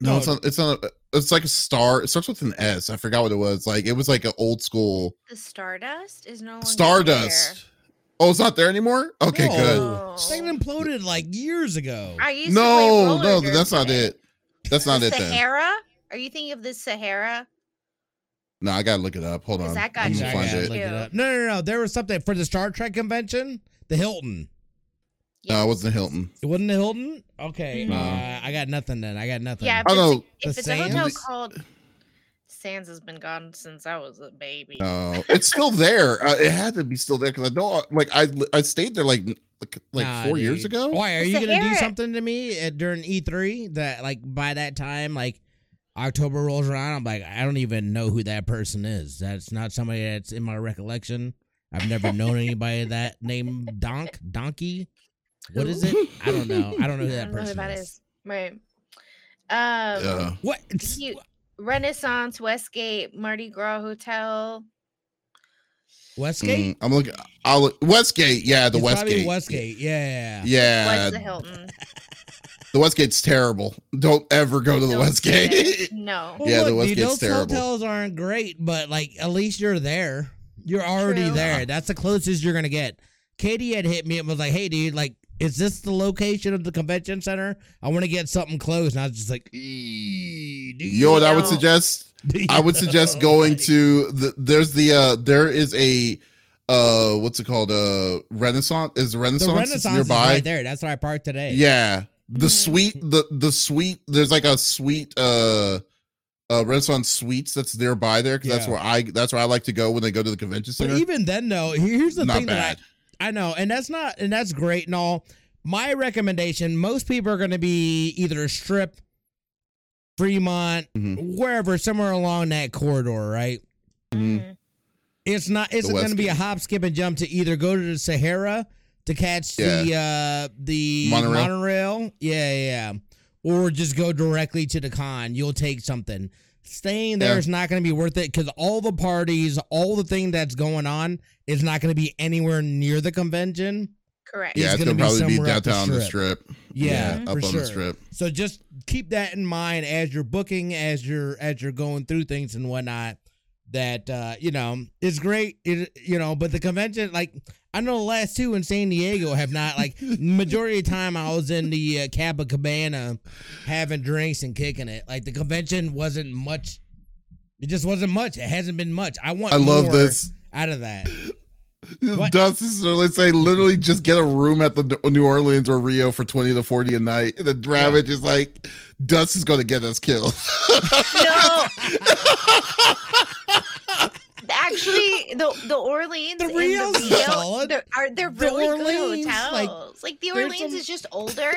No, No. it's oh. not. It's not. It's like a star. It starts with an S. I forgot what it was. Like it was like an old school The Stardust is no longer Stardust. Oh, it's not there anymore. Okay, No. good. No. They imploded like years ago. I used No, play no, roller that's not it. That's not the it then. Sahara? Are you thinking of the Sahara? No, I gotta look it up. Hold 'Cause on. that got I'm gonna find gotta it. look Ew. up. No, no, no. There was something for the Star Trek convention. The Hilton. No, it wasn't Hilton. It wasn't the Hilton. Okay, No. uh, I got nothing then. I got nothing. Yeah, if Oh, it's, no. a, if The it's a hotel called Sands has been gone since I was a baby. No, it's still there. Uh, it had to be still there because I know, uh, like, I I stayed there like like, like Nah, four years ago. Why are The you gonna do something to me at, during E3 that like by that time like October rolls around? I'm like I don't even know who that person is. That's not somebody that's in my recollection. I've never known anybody that name Donk Donkey. What is it? I don't know. I don't know who that don't know who person that is. is. Right. Um Yeah. What? you- Renaissance, Westgate, Mardi Gras Hotel. Westgate? Mm, I'm looking. I'll look, Westgate. Yeah, the It's probably Westgate. Westgate. Yeah. Yeah, Was the Hilton. the Westgate's terrible. Don't ever go to the Westgate. No. Well, Yeah, the look, dude, Westgate's those terrible. hotels aren't great, but like at least you're there. You're already True. there. That's the closest you're gonna get. Katie had hit me and was like, "Hey, dude, like, is this the location of the convention center? I want to get something close." And I was just like, "Eee, do You know what I would suggest? I would suggest know?" going to the. There's the. uh There is a. uh What's it called? Uh Renaissance is the Renaissance, Renaissance is nearby. right there. That's where I parked today. Yeah, the Mhm. suite. The the suite. There's like a suite. Uh. Uh, Renaissance Suites that's nearby there because that's where I that's where I like to go when they go to the convention center. But even then, though, here's the Not thing bad. that I, I know, and that's not, and that's great and all. My recommendation: most people are going to be either Strip, Fremont, Mhm. wherever, somewhere along that corridor, right? Mhm. Mhm. It's not. It's going to be a hop, skip, and jump to either go to the Sahara to catch the uh the Monorail? monorail. Yeah, yeah, or just go directly to the con. You'll take something. Staying there Yeah. is not going to be worth it because all the parties, all the thing that's going on is not going to be anywhere near the convention. Correct. Yeah, it's gonna gonna, probably be somewhere up the downtown the strip. strip. Yeah, up for on sure. the strip. So just keep that in mind as you're booking, as you're as you're going through things and whatnot. That uh, you know, it's great. It you know, but the convention, like I know the last two in San Diego have not like majority of time I was in the uh, Copacabana having drinks and kicking it. Like the convention wasn't much. It just wasn't much. It hasn't been much. I want. I love this. out of that. What? Dust is literally saying, literally just get a room at the New Orleans or Rio for 20 to 40 a night. And then Ravage is like, Dust is going to get us killed. No. Actually, the the Orleans The Rio's the Rio, solid. they're, are they're The really Orleans, good hotels. Like, the Orleans some- is just older.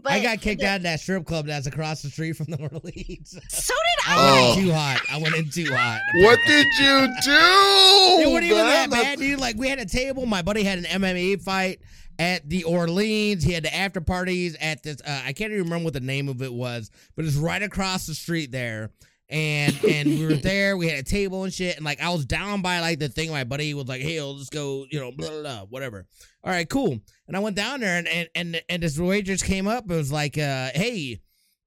But I got kicked the- out of that strip club that's across the street from the Orleans. So did I I. went Oh. too hot. I went in too hot. what did you do? It wasn't even that bad, dude. Like we had a table. My buddy had an MMA fight at the Orleans. He had the after parties at this. Uh, I can't even remember what the name of it was, but it's right across the street there. And and we were there. We had a table and shit. And like I was down by like the thing. My buddy was like, "Hey, let's go," you know, blah blah blah, whatever. All right, cool. And I went down there, and and and, and this waitress came up. It was like, uh, "Hey,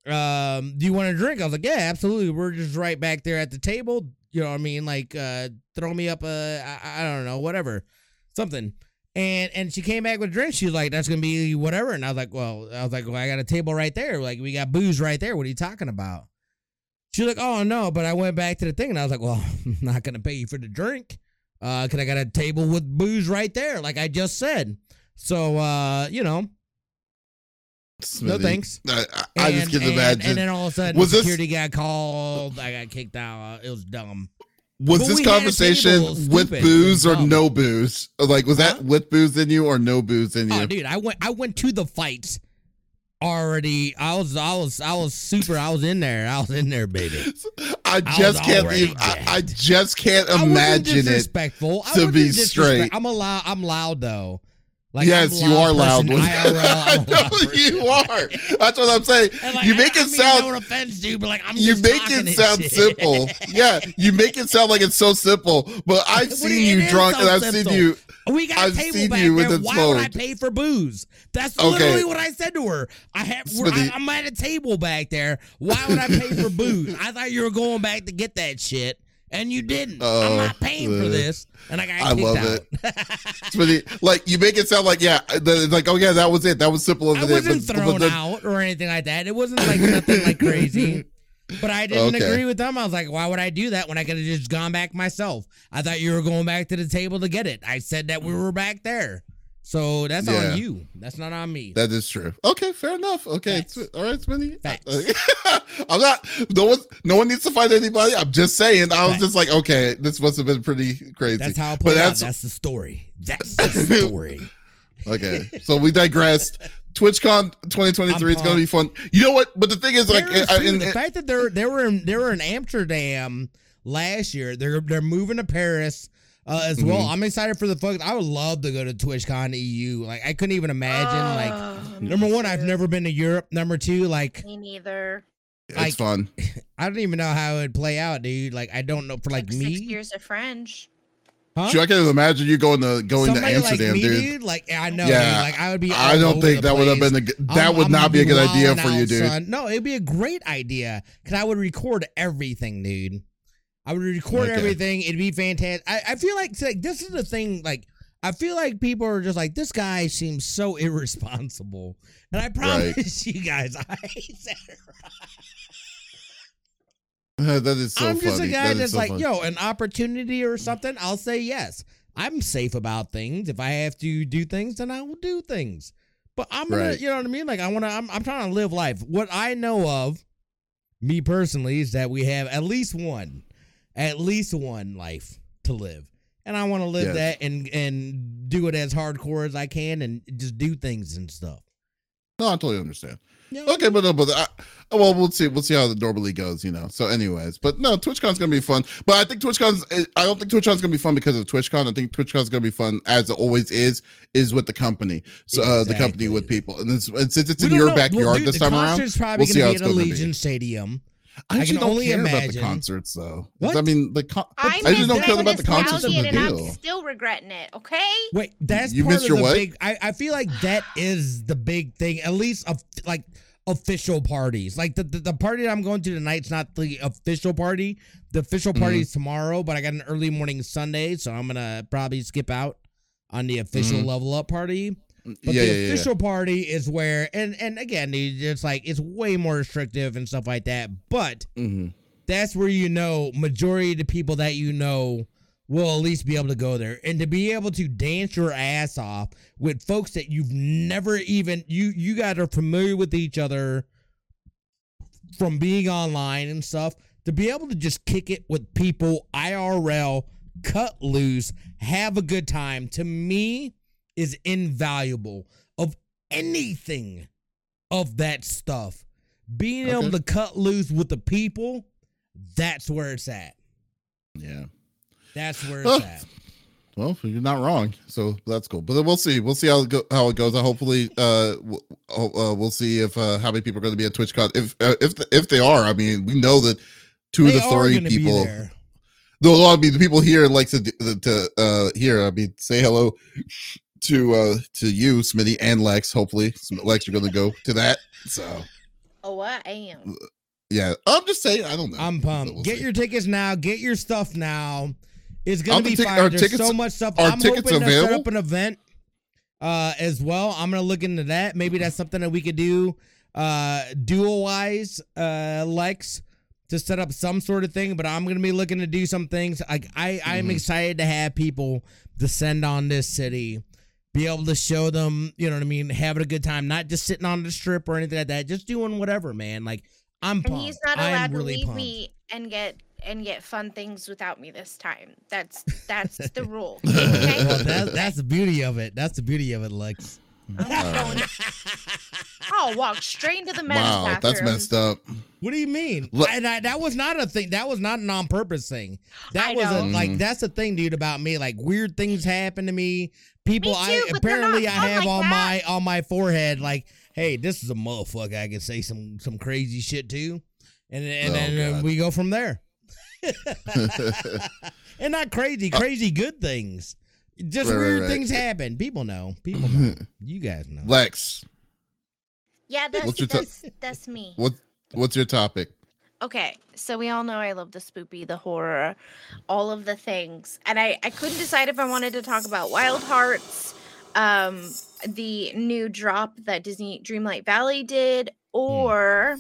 um, do you want a drink?" I was like, "Yeah, absolutely. We're just right back there at the table. You know what I mean? Like, uh, throw me up a, I, I don't know, whatever, something." And and she came back with drinks. She was like, "That's gonna be whatever." And I was like, "Well, I was like, well, I got a table right there. Like, we got booze right there. What are you talking about?" She was like, "Oh no," but I went back to the thing and I was like, "Well, I'm not gonna pay you for the drink, uh, cause I got a table with booze right there, like I just said." So, uh, you know, no thanks. I, I, I just And- can and- imagine. And then all of a sudden, Was this- security got called. I got kicked out. It was dumb. was but this we had a conversation with booze or no booze? Like, was Huh? that with booze in you or no booze in you? Oh, dude, I went. I went to the fights already. I was. I was. I was super. I was in there. I was in there, baby. I just can't already even. I, I just can't I imagine it. disrespectful. I to be disrespect- straight. I'm a loud. I'm loud though. Like yes, you are loud. IRL, loud you are. That's what I'm saying. Like, you make it sound. no offense, dude, but like I'm you make it sound shit. simple. Yeah, you make it sound like it's so simple. But I've seen you- you it is drunk, so and I've simple. seen you. We got I've a table back there. Why would I pay for booze? That's Okay. literally what I said to her. I have. I, I'm at a table back there. Why would I pay for booze? I thought you were going back to get that shit, and you didn't. I'm Oh, not paying for uh, this, and I got I love out. But it- like you make it sound like yeah, the- like oh yeah, that was it. That was simple I as it is. wasn't But- but thrown then- out or anything like that. It wasn't like nothing like crazy. But I didn't Okay. agree with them. I was like, why would I do that when I could have just gone back myself? I thought you were going back to the table to get it. I said that we were back there. So that's Yeah. on you. That's not on me. That is true. Okay, fair enough. Okay, Facts. All right, Smitty. Facts. I'm not. No one. No one needs to fight anybody. I'm just saying. I was Facts. just like, okay, this must have been pretty crazy. That's how it But played out. that's That's the story. That's the story. okay. So we digressed. TwitchCon 2023 is going to be fun. You know what? But the thing is, like, There is, I, in, the fact that they're they were in they were in Amsterdam last year. They're they're moving to Paris uh, as well. Mhm. I'm excited for the fuck. I would love to go to TwitchCon EU. Like I couldn't even imagine. like Oh, me number one, I've never been to Europe. Number two, like Me neither. it's fun. I don't even know how it would play out, dude. Like I don't know for like Like me. six years of French. Huh? Shoot, I can't imagine you going to going Somebody to Amsterdam, like me, dude. Like I know, Yeah, dude, like I would be. I don't think the that would have been a, g- that I'm- would I'm not be a good idea wilding for you, dude. son. No, it'd be a great idea because I would record everything, dude. I would record Okay. everything. It'd be fantastic. I, I feel like, like this is the thing. Like I feel like people are just like this guy seems so irresponsible, and I promise you guys, I said it right. that is so I'm funny. just a guy That that's so like, funny. yo, an opportunity or something. I'll say yes. I'm safe about things. If I have to do things, then I will do things. But I'm gonna, Right. you know what I mean? Like I wanna, I'm, I'm trying to live life. What I know of, me personally, is that we have at least one, at least one life to live, and I want to live Yes. that and and do it as hardcore as I can and just do things and stuff. No, I totally understand. Know? Okay, but no, but I, well, we'll see. We'll see how it normally goes, you know. So, anyways, but no, TwitchCon's gonna be fun. But I think TwitchCon's. I don't think TwitchCon's gonna be fun because of TwitchCon. I think TwitchCon's gonna be fun as it always is, is with the company. So uh, the company with people, and, it's, and since it's We in your know. backyard Well, dude, this the time around, we'll see gonna how be it's at gonna be. Stadium. I actually can don't only care about the imagine. concerts though. What? I mean, the con- I, I just don't care about the concerts nostalgia and the and I'm still regretting it. Okay. Wait, that's You part missed of your the what? big. I, I feel like that is the big thing. At least of like official parties. Like the, the the party that I'm going to tonight's not the official party. The official party Mhm. is tomorrow, but I got an early morning Sunday, so I'm gonna probably skip out on the official Mhm. level up party. But yeah, the yeah, yeah. official party is where, and and again, it's like it's way more restrictive and stuff like that. But hmm that's where you know majority of the people that you know will at least be able to go there and to be able to dance your ass off with folks that you've never even you you guys are familiar with each other from being online and stuff to be able to just kick it with people IRL cut loose have a good time to me is invaluable of anything of that stuff being able to cut loose with the people that's where it's at Yeah. that's where Oh. it's at Well, you're not wrong. So that's cool. But then we'll see. We'll see how it go, how it goes. Uh, hopefully, uh, we'll, uh, we'll see if uh, how many people are going to be at TwitchCon. If uh, if if they are, I mean, we know that two They of the three people. Though I mean, the people here like to to uh here. I mean, say hello to uh to you, Smitty, and Lex. Hopefully, Lex, you're going to go to that. So Oh, I am. yeah, I'm just saying. I don't know. I'm But pumped. we'll get see. your tickets now. Get your stuff now. It's gonna Are the be tic- fire. There's tickets- so much stuff. are I'm tickets hoping to set available? up an event uh, as well. I'm gonna look into that. Maybe that's something that we could do uh, dual wise, uh, Lex, to set up some sort of thing. But I'm gonna be looking to do some things. Like I, I'm Mhm. excited to have people descend on this city. Be able to show them, you know what I mean, having a good time, not just sitting on the strip or anything like that, just doing whatever, man. Like I'm And pumped. he's not I'm allowed really to leave pumped. me and get and get fun things without me this time. That's that's the rule. Okay. well, that, that's the beauty of it. That's the beauty of it, Lex. I'm not going. I'll walk straight into the men's wow, bathroom. that's messed up. What do you mean? Look- and I, that was not a thing. That was not an on purpose thing. That I was a, know. like Mhm. that's the thing, dude. About me, like weird things happen to me. People, Me I too, but they're not apparently I have like on that. my on my forehead, like, hey, this is a motherfucker. I can say some some crazy shit too, and and Oh, then uh, God. we go from there. and not crazy, crazy good things. Just Uh, Right, right, weird right. things happen. People know. People know. you guys know. Lex, Yeah, that's What's your ta- that's, that's me. what what's your topic? Okay, so we all know I love the spoopy, the horror, all of the things. And I, I couldn't decide if I wanted to talk about Wild Hearts, um, the new drop that Disney Dreamlight Valley did, or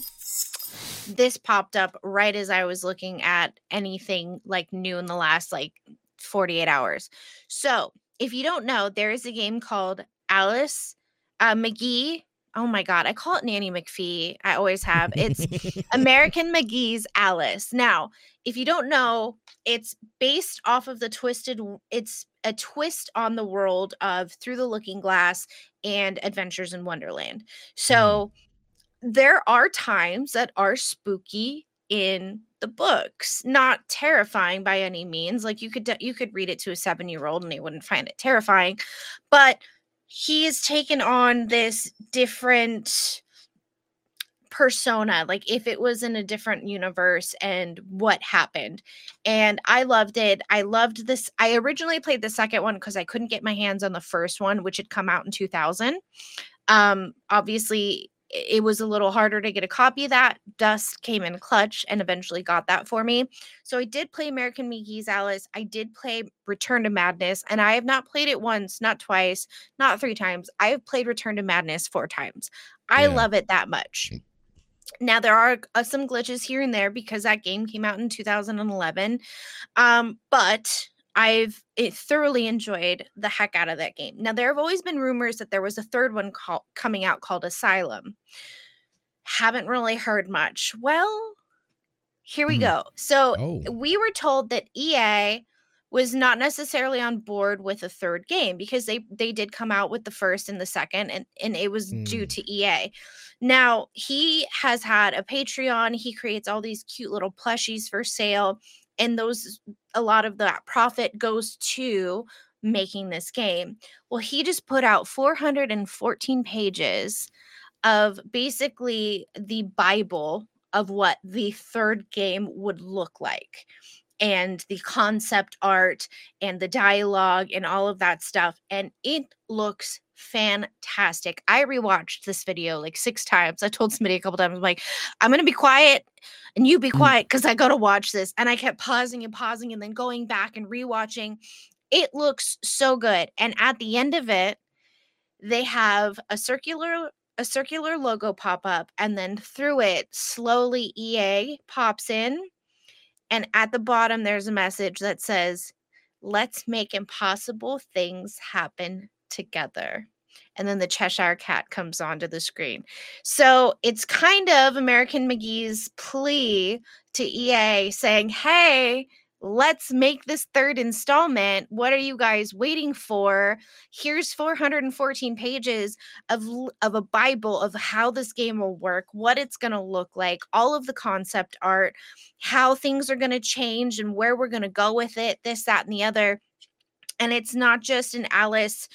this popped up right as I was looking at anything like new in the last like 48 hours. So if you don't know, there is a game called Alice uh, McGee. Oh my God, I call it Nanny McPhee. I always have. It's American McGee's Alice. Now, if you don't know, it's based off of the twisted it's a twist on the world of Through the Looking Glass and Adventures in Wonderland. Mm. So there are times that are spooky in the books, not terrifying by any means. Like you could you could read it to a 7-year-old and they wouldn't find it terrifying, but he has taken on this different persona like if it was in a different universe and what happened. And i loved it. I loved this i originally played the second one because i couldn't get my hands on the first one which had come out in 2000 um obviously it was a little harder to get a copy of that. Dust came in clutch and eventually got that for me. So i did play american mcgee's alice. I did play return to madness and i have not played it once not twice not three times. I have played return to madness four times. I Yeah. love it that much. Now there are uh, some glitches here and there because that game came out in 2011, um, but I've it thoroughly enjoyed the heck out of that game. Now there have always been rumors that there was a third one coming out called Asylum. Haven't really heard much. Well, here we Mhm. go. So Oh. we were told that EA was not necessarily on board with a third game because they they did come out with the first and the second and and it was due Mm. to EA. Now, he has had a Patreon, he creates all these cute little plushies for sale and those a lot of that profit goes to making this game. Well, he just put out 414 pages of basically the Bible of what the third game would look like and the concept art and the dialogue and all of that stuff. And it looks fantastic. I rewatched this video like six times. I told somebody a couple times, I'm like, I'm going to be quiet and you be Mm. quiet because I got to watch this. And I kept pausing and pausing and then going back and rewatching. It looks so good. And at the end of it, they have a circular a circular logo pop up and then through it slowly EA pops in and at the bottom there's a message that says let's make impossible things happen together and then the Cheshire cat comes onto the screen. So it's kind of American McGee's plea to EA saying, "Hey, let's make this third installment. What are you guys waiting for? Here's 414 pages of of a bible of how this game will work, what it's going to look like, all of the concept art, how things are going to change and where we're going to go with it, this that and the other." And it's not just an Alice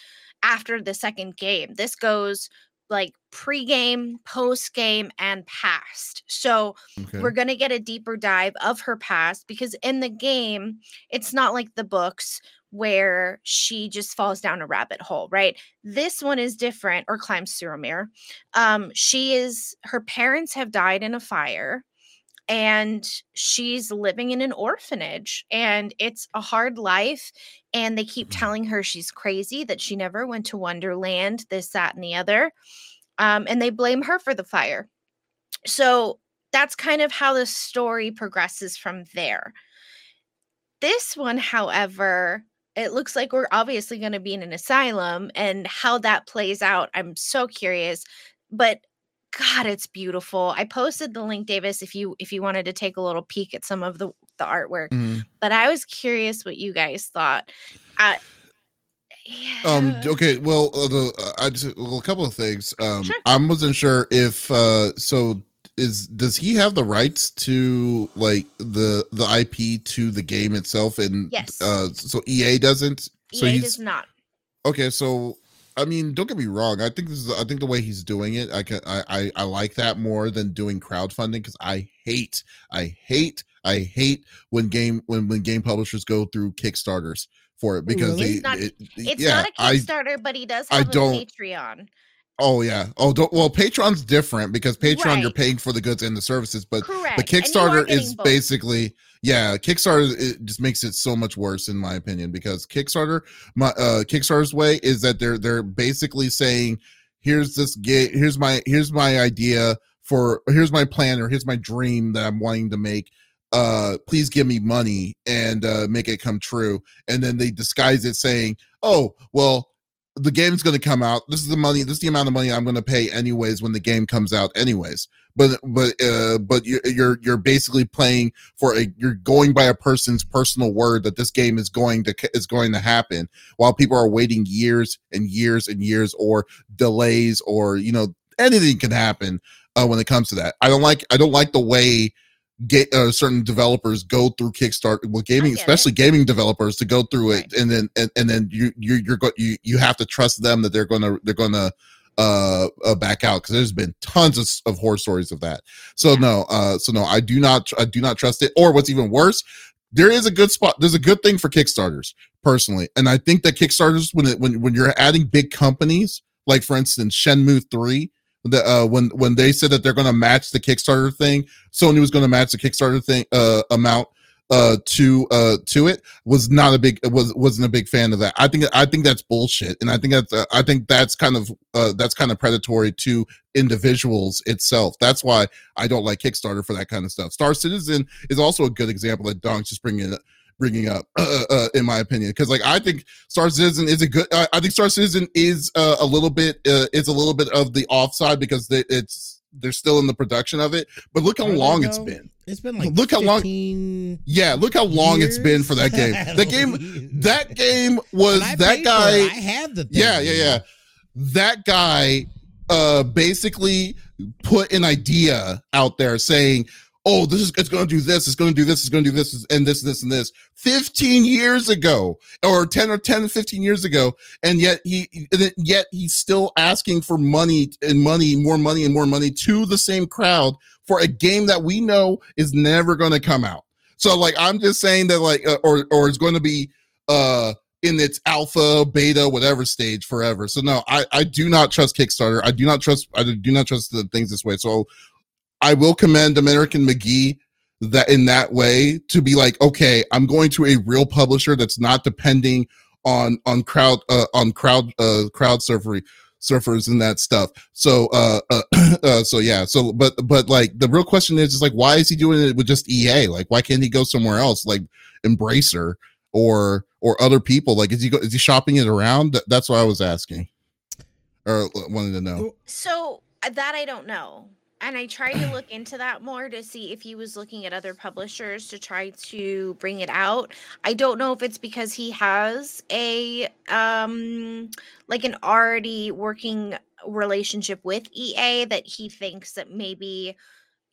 after the second game. This goes like pre-game, post-game and past. So Okay. we're going to get a deeper dive of her past because in the game it's not like the books where she just falls down a rabbit hole right this one is different or climbs through a mirror um she is her parents have died in a fire and she's living in an orphanage and it's a hard life and they keep Mhm. telling her she's crazy that she never went to wonderland this that and the other um, and they blame her for the fire so that's kind of how the story progresses from there. This one, however, it looks like we're obviously going to be in an asylum and how that plays out. I'm so curious, but God, it's beautiful. I posted the link, Davis, if you if you wanted to take a little peek at some of the the artwork. Mhm. But I was curious what you guys thought. Uh, Yeah. Um. Okay. Well, uh, the uh, I just well, a couple of things. Um. Sure. I wasn't sure if uh. So is does he have the rights to like the the IP to the game itself? And Yes. Uh. So EA doesn't. So EA he's does not. okay. So I mean, don't get me wrong. I think this is. I think the way he's doing it, I can. I I, I like that more than doing crowdfunding because I hate. I hate. I hate when game when when game publishers go through Kickstarters for it because really? they. It's not- it- It's yeah, not a I Kickstarter, but he does I have a don't- Patreon. Oh yeah. Oh, don't, well, Patreon's different because Patreon you're paying for the goods and the services, but Correct. the and you are Kickstarter is both. basically yeah. Kickstarter it just makes it so much worse in my opinion because Kickstarter, my uh Kickstarter's way is that they're they're basically saying here's this game, here's my here's my idea for here's my plan or here's my dream that I'm wanting to make. Uh, please give me money and uh, make it come true. And then they disguise it saying, oh well the game's going to come out. This is the money. This is the amount of money I'm going to pay anyways when the game comes out anyways. But but uh, but you're you're you're basically playing for a you're going by a person's personal word that this game is going to is going to happen while people are waiting years and years and years or delays or you know anything can happen uh, when it comes to that. I don't like I don't like the way get uh, certain developers go through Kickstarter. Well, gaming, get it. especially gaming developers, to go through it, Right. and then and, and then you you you're go, you you have to trust them that they're gonna they're gonna uh, uh back out because there's been tons of, of horror stories of that. So Yeah. no, uh, so no, I do not I do not trust it. Or what's even worse. There is a good spot. There's a good thing for Kickstarters, personally, and I think that Kickstarters, when it, when when you're adding big companies, like for instance Shenmue Three, the uh, when when they said that they're going to match the Kickstarter thing, Sony was going to match the Kickstarter thing uh, amount uh to uh to it was not a big was wasn't a big fan of that. I think i think that's bullshit and i think that's uh, i think that's kind of uh that's kind of predatory to individuals itself. That's why i don't like kickstarter for that kind of stuff. Star citizen is also a good example that donk's just bringing it bringing up uh, uh, in my opinion because like i think star citizen is a good I i think star citizen is uh, a little bit uh, is a little bit of the offside because they, it's they're still in the production of it but look how long it's though? been It's been like Look how long- yeah, look how long it's been for that game. That game, that game was that for it. I guy. have the thing. Yeah, yeah, yeah. That guy uh basically put an idea out there saying, "Oh, this is it's going to do this, it's going to do this, it's going to do this and this this and this." 15 years ago or 10 or 10 15 years ago and yet he yet he's still asking for money and money more money and more money to the same crowd for a game that we know is never going to come out. So like i'm just saying that like uh, or or it's going to be uh in its alpha beta whatever stage forever. So no i i do not trust kickstarter. I do not trust i do not trust the things this way. So i will commend american mcgee that in that way to be like okay i'm going to a real publisher that's not depending on on crowd uh, on crowd uh crowd surfery surfers and that stuff. So uh, uh, uh so yeah so but but like the real question is is like why is he doing it with just ea like why can't he go somewhere else like embracer or or other people? Like is he go, is he shopping it around? That's what i was asking or wanted to know. So uh, that I don't know. And I tried to look into that more to see if he was looking at other publishers to try to bring it out. I don't know if it's because he has a um like an already working relationship with EA that he thinks that maybe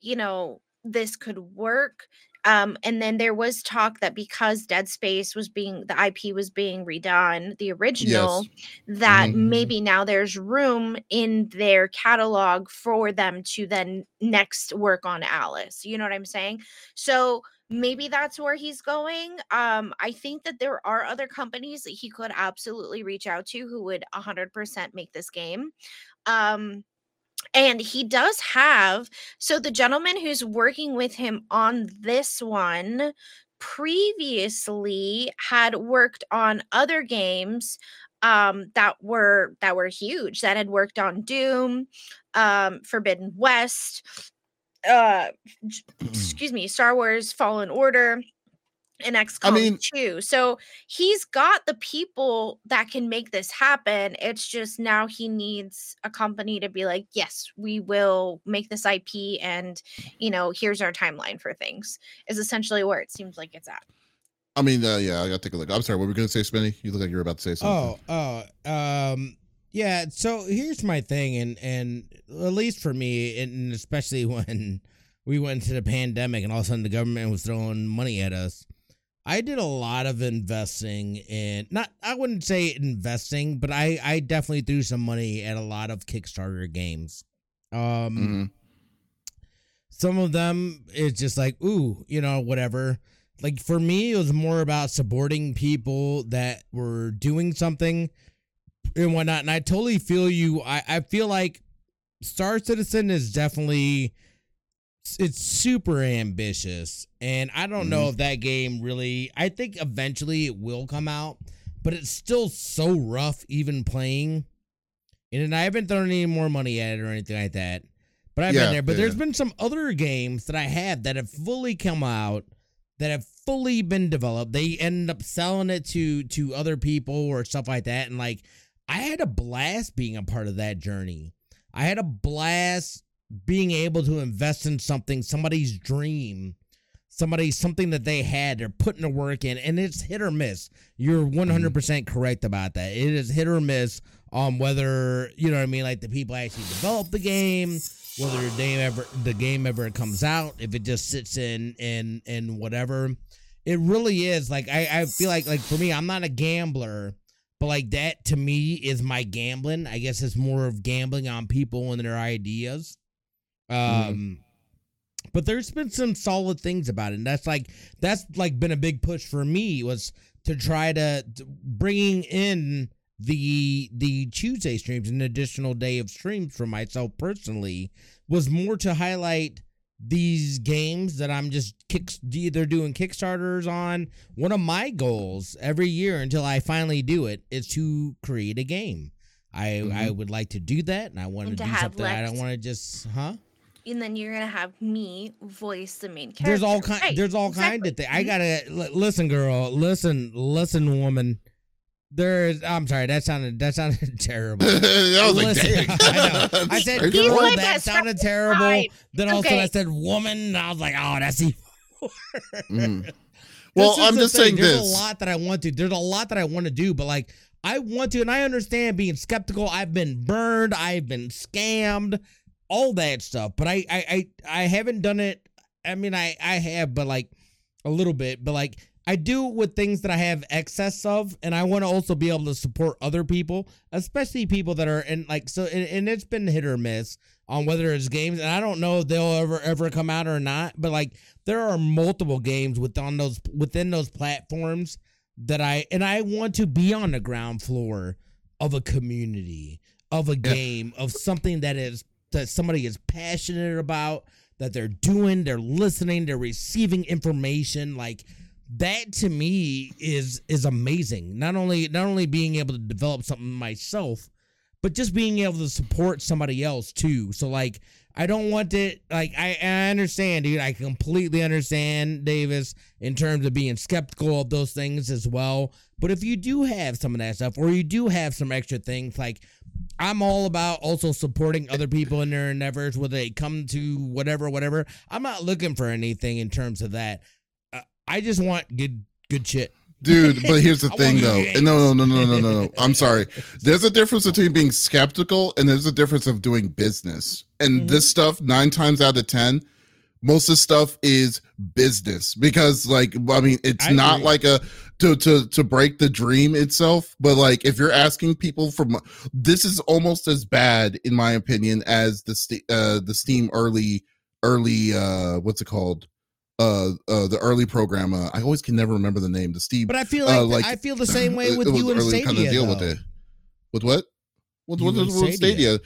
you know this could work. Um, and then there was talk that because Dead Space was being the IP was being redone, the original, that Mhm. maybe now there's room in their catalog for them to then next work on Alice. You know what I'm saying? So maybe that's where he's going. Um, I think that there are other companies that he could absolutely reach out to who would 100% make this game. Um, and he does have so the gentleman who's working with him on this one previously had worked on other games um that were that were huge that had worked on doom um forbidden west uh excuse me star wars fallen order and XCOM mean- 2. So he's got the people that can make this happen. It's just now he needs a company to be like, yes, we will make this IP and, you know, here's our timeline for things, is essentially where it seems like it's at. I mean, uh, yeah, I gotta take a look. I'm sorry. What were we gonna say, Spinny? You look like you were about to say something. Oh, oh, um, yeah. So here's my thing, and and at least for me, and especially when we went into the pandemic, and all of a sudden the government was throwing money at us. I did a lot of investing in not I wouldn't say investing, but I I definitely threw some money at a lot of Kickstarter games. Um Mhm. some of them it's just like ooh, you know, whatever. Like for me it was more about supporting people that were doing something and whatnot. And I totally feel you. I, I feel like Star Citizen is definitely it's super ambitious and i don't know mm-hmm. if that game really i think eventually it will come out but it's still so rough even playing. And i haven't thrown any more money at it or anything like that but i've Yeah, been there. But yeah. there's been some other games that i have that have fully come out that have fully been developed. They end up selling it to to other people or stuff like that. And like i had a blast being a part of that journey. I had a blast being able to invest in something somebody's dream somebody something that they had they're putting the work in and it's hit or miss. You're 100% mm-hmm. correct about that. It is hit or miss on whether you know what i mean like the people actually develop the game whether the game ever the game ever comes out if it just sits in in in whatever. It really is like i i feel like like for me i'm not a gambler but like that to me is my gambling. I guess it's more of gambling on people and their ideas. Mm-hmm. Um but there's been some solid things about it and that's like that's like been a big push for me was to try to, to bringing in the the tuesday streams an additional day of streams for myself personally was more to highlight these games that i'm just kicks either doing kickstarters on. One of my goals every year until i finally do it is to create a game. I, I mm-hmm. would like to do that and I want And to do something I don't want to just huh and then you're gonna have me voice the main character. there's all kind Right, there's all kind of things i gotta li- listen girl listen listen woman there's i'm sorry that sounded that sounded terrible I was like, Listen, dang. I. I said, Sorry, girl, girl. my that best friend. sounded terrible. Fine. Then also okay. I said woman, and I was like, oh, that's even Mm. Well, I'm just thing. saying There's this. a lot that I want to. There's a lot that I want to do, but like I want to, and I understand being skeptical. I've been burned. I've been scammed. All that stuff, but I, I, I, I haven't done it. I mean, I, I have, but like a little bit. But like I do with things that I have excess of, and I want to also be able to support other people, especially people that are in like so. And, and it's been hit or miss on whether it's games, and I don't know if they'll ever ever come out or not. But like there are multiple games within those within those platforms that I and I want to be on the ground floor of a community of a game of something that is that somebody is passionate about that they're doing they're listening they're receiving information like that to me is is amazing not only not only being able to develop something myself but just being able to support somebody else too so like I don't want it like I, I understand, dude. I completely understand Davis in terms of being skeptical of those things as well. But if you do have some of that stuff, or you do have some extra things, like I'm all about also supporting other people in their endeavors, whether they come to whatever, whatever. I'm not looking for anything in terms of that. Uh, I just want good, good shit. Dude, but here's the thing though. No, no, no, no, no, no, no. I'm sorry. There's a difference between being skeptical and there's a difference of doing business. And Mhm. this stuff, nine times out of ten, most of the stuff is business because like I mean it's I not agree. like a to to to break the dream itself, but like if you're asking people from this is almost as bad in my opinion as the uh the Steam early early uh what's it called? Uh uh the early program uh, I always can never remember the name. The Steve But I feel like, Uh, like, I feel the same way with you and early to Stadia. kinda deal with it. With what? With, You with, with, with Stadia.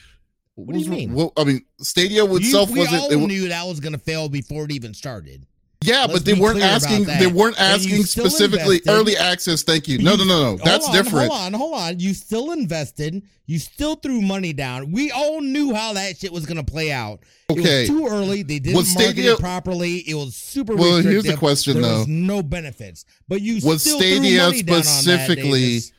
What do you mean? Well, I mean, Stadia You- itself we wasn't. all it knew that was gonna fail before it even started. Yeah, let's but they weren't asking. They weren't asking specifically invested. early access. Thank you. No, no, no, no. That's hold on, different. Hold on, hold on. You still invested. You still threw money down. We all knew how that shit was gonna play out. It Okay. was too early. They didn't Was market Stadia- it properly. It was super. Well, here's the question, there though. was no benefits, but you Was still Stadia threw money down on that, specifically- Davis.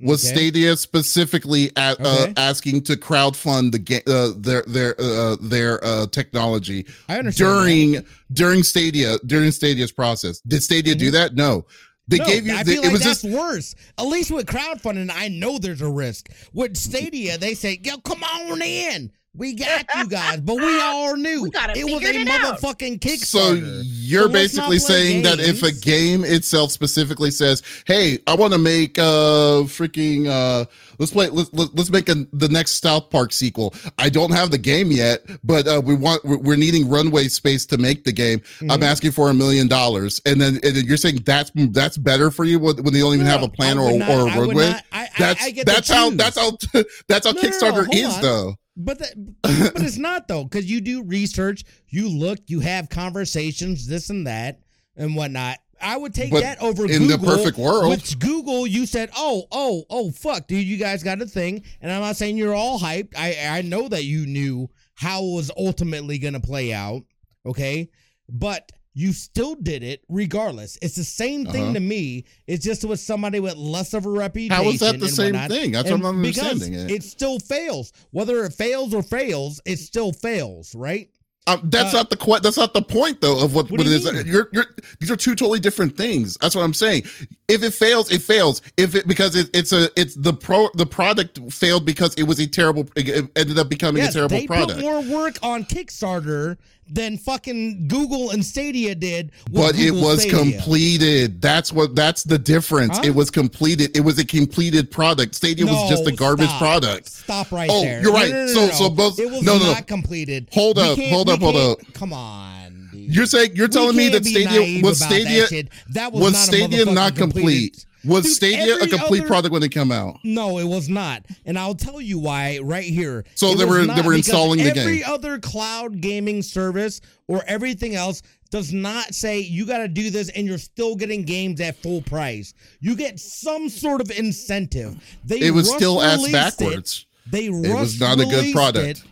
Was Okay. Stadia specifically at, uh, asking to crowdfund the ga- uh, their their uh, their uh, technology I understand that. during during Stadia during Stadia's process? Did Stadia do Mhm. that? No. They No, gave you. I feel it like was that's just worse. At least with crowdfunding, I know there's a risk. With Stadia, they say, "Yo, come on in. We got you guys," but we all knew We it it was a figured it out. motherfucking So you're So basically play saying that if a game itself specifically says, "Hey, I want to make uh freaking uh let's play let's let's let's make a, the next South Park sequel. I don't have the game yet, but uh we want we're, we're needing runway space to make the game. I'm Mhm. asking for a million dollars." And then and you're saying that's that's better for you when when they don't even have a plan or would not- or a I would roadway? not- I, I, That's I get to that's how that's how that's how No, no, no, Kickstarter is on. though. But that, but it's not though, because you do research, you look, you have conversations, this and that, and whatnot. I would take But that over in the Google. perfect world- Which Google, you said, oh, oh, oh, fuck, dude, you guys got a thing, and I'm not saying you're all hyped. I I know that you knew how it was ultimately gonna play out, okay, but you still did it regardless. It's the same thing Uh-huh. to me. It's just with somebody with less of a reputation. How is that the same whatnot. thing? That's And what I'm understanding it. It still fails. Whether it fails or fails, it still fails, right? Um, that's Uh, not the que- That's not the point, though, of what, What what it is. You're, you're, these are two totally different things. That's what I'm saying. If it fails, it fails. If it because it, it's a it's the pro the product failed because it was a terrible. It it ended up becoming yes, a terrible they product. put more work on Kickstarter than fucking Google and Stadia did. but it was Stadia. completed. That's what. That's the difference. Huh? It was completed. It was a completed product. Stadia was just a garbage stop. product. Stop right Oh, there. you're right. no, no, So- no, so no. both- it was no, no, no. not completed. Hold up, hold up, hold up. Come on, dude. You're saying you're telling me that Stadia was about that Stadia. That was, was not Stadia not complete? completed- Was Dude, Stadia a complete other- product when it came out? No, it was not, and I'll tell you why right here. So It they were- they were installing the game. every other cloud gaming service or everything else does not say you got to do this, and you're still getting games at full price. You get some sort of incentive. They It was still ass backwards. It. They was not a good product. It.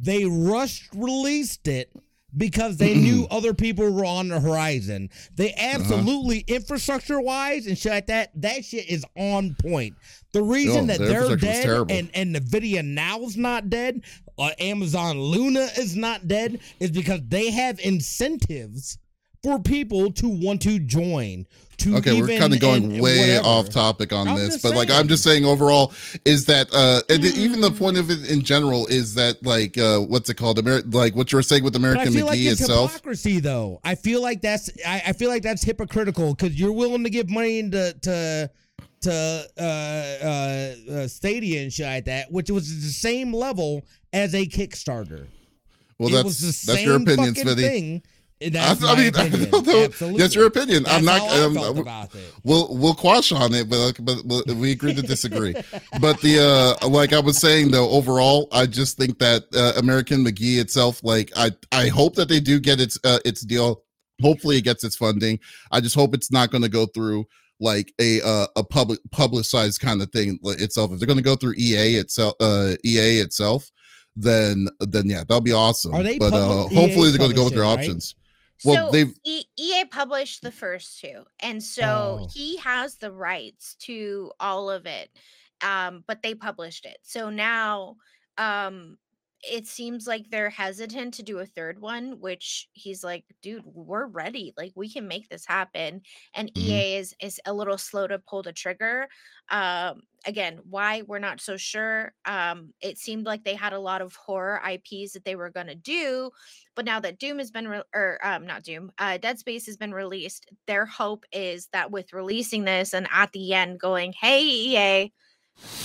They rushed released it because they knew other people were on the horizon. They Uh-huh. absolutely infrastructure wise and shit like that. That shit is on point. The reason No, that the they're dead and and Nvidia now's not dead, uh, Amazon Luna is not dead, is because they have incentives for people to want to join. Okay, we're kind of going way off topic on I'm this, but like. I'm just saying overall is that uh and even the point of it in general is that like uh what's it called Amer- like what you were saying with American McGee like it's itself. hypocrisy, though. I feel like that's I, I feel like that's hypocritical because you're willing to give money to to to uh, uh, uh, Stadia and shit like that, which was the same level as a Kickstarter. Well, it that's that's your opinion, Smitty. thing. That's I my mean. Absolutely. That's your opinion. I'm not. I um, felt about it. we'll we'll quash on it, but but, but we agree to disagree. but the uh like I was saying though, overall, I just think that uh, American McGee itself, like I I hope that they do get its uh, its deal. Hopefully, it gets its funding. I just hope it's not going to go through like a uh, a public publicized kind of thing itself. If they're going to go through EA itself, uh, EA itself, then then yeah, that'll be awesome. Are they but uh, hopefully, EA they're going to go with their right? options. Well, so they've E- EA published the first two, and so Oh. he has the rights to all of it. Um, but they published it, so now um, it seems like they're hesitant to do a third one. Which he's like, dude, we're ready. Like we can make this happen. And Mhm. EA is is a little slow to pull the trigger. Um, again, why we're not so sure. Um, it seemed like they had a lot of horror IPs that they were gonna do, but now that Doom has been re- or um not Doom, uh Dead Space has been released, their hope is that with releasing this and at the end going, "Hey EA,